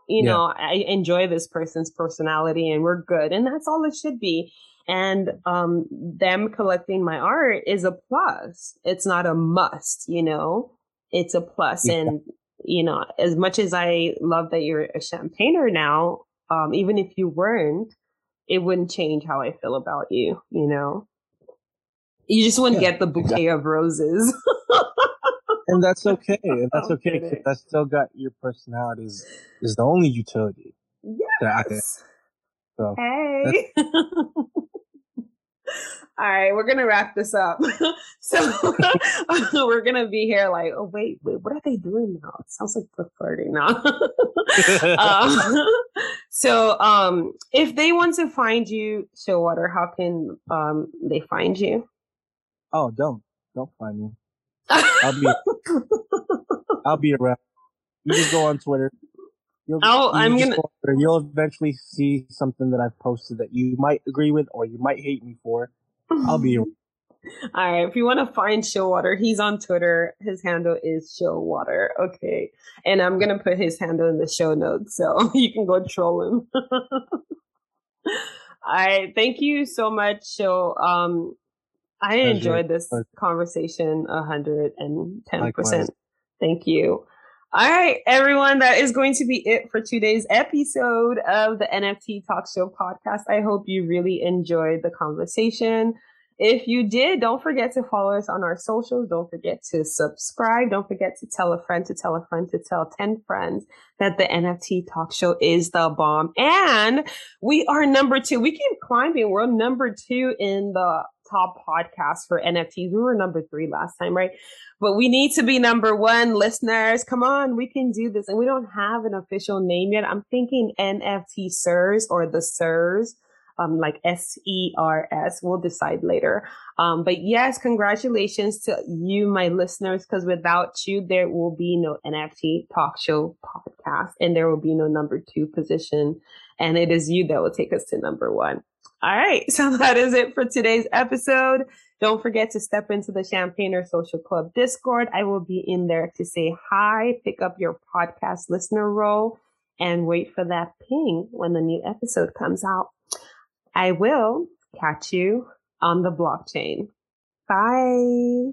you yeah. know, I enjoy this person's personality and we're good. And that's all it should be. And um, them collecting my art is a plus. It's not a must, you know, it's a plus. Yeah. And, you know, as much as I love that you're a champagner now, um, even if you weren't, it wouldn't change how I feel about you, you know? You just wouldn't yeah, get the bouquet exactly. of roses. and that's okay. And that's okay because I still got your personality is, is the only utility. Yes. So hey. All right, we're gonna wrap this up. so we're gonna be here like, oh wait, wait, what are they doing now? It sounds like they're flirting now. um, so um, if they want to find you, Showwater, how can um, they find you? Oh, don't don't find me. I'll be I'll be around. You just go on Twitter. You'll, oh, I'm gonna. Go you'll eventually see something that I've posted that you might agree with or you might hate me for. I'll be. Around. All right. If you want to find Showwater, he's on Twitter. His handle is Showwater. Okay. And I'm going to put his handle in the show notes so you can go troll him. I thank you so much, Show. Um, I Pleasure. enjoyed this Pleasure. conversation a hundred and ten percent. Thank you. All right, everyone, that is going to be it for today's episode of the NFT Talk Show podcast. I hope you really enjoyed the conversation. If you did, don't forget to follow us on our socials. Don't forget to subscribe. Don't forget to tell a friend to tell a friend to tell 10 friends that the NFT talk show is the bomb. And we are number two. We keep climbing. We're number two in the top podcast for NFTs. We were number three last time, right? But we need to be number one, listeners. Come on, we can do this. And we don't have an official name yet. I'm thinking NFT SIRS or the SIRS. Um, like S E R S. We'll decide later. Um, but yes, congratulations to you, my listeners, because without you, there will be no NFT talk show podcast and there will be no number two position. And it is you that will take us to number one. All right. So that is it for today's episode. Don't forget to step into the Champagner Social Club Discord. I will be in there to say hi, pick up your podcast listener role, and wait for that ping when the new episode comes out. I will catch you on the blockchain. Bye.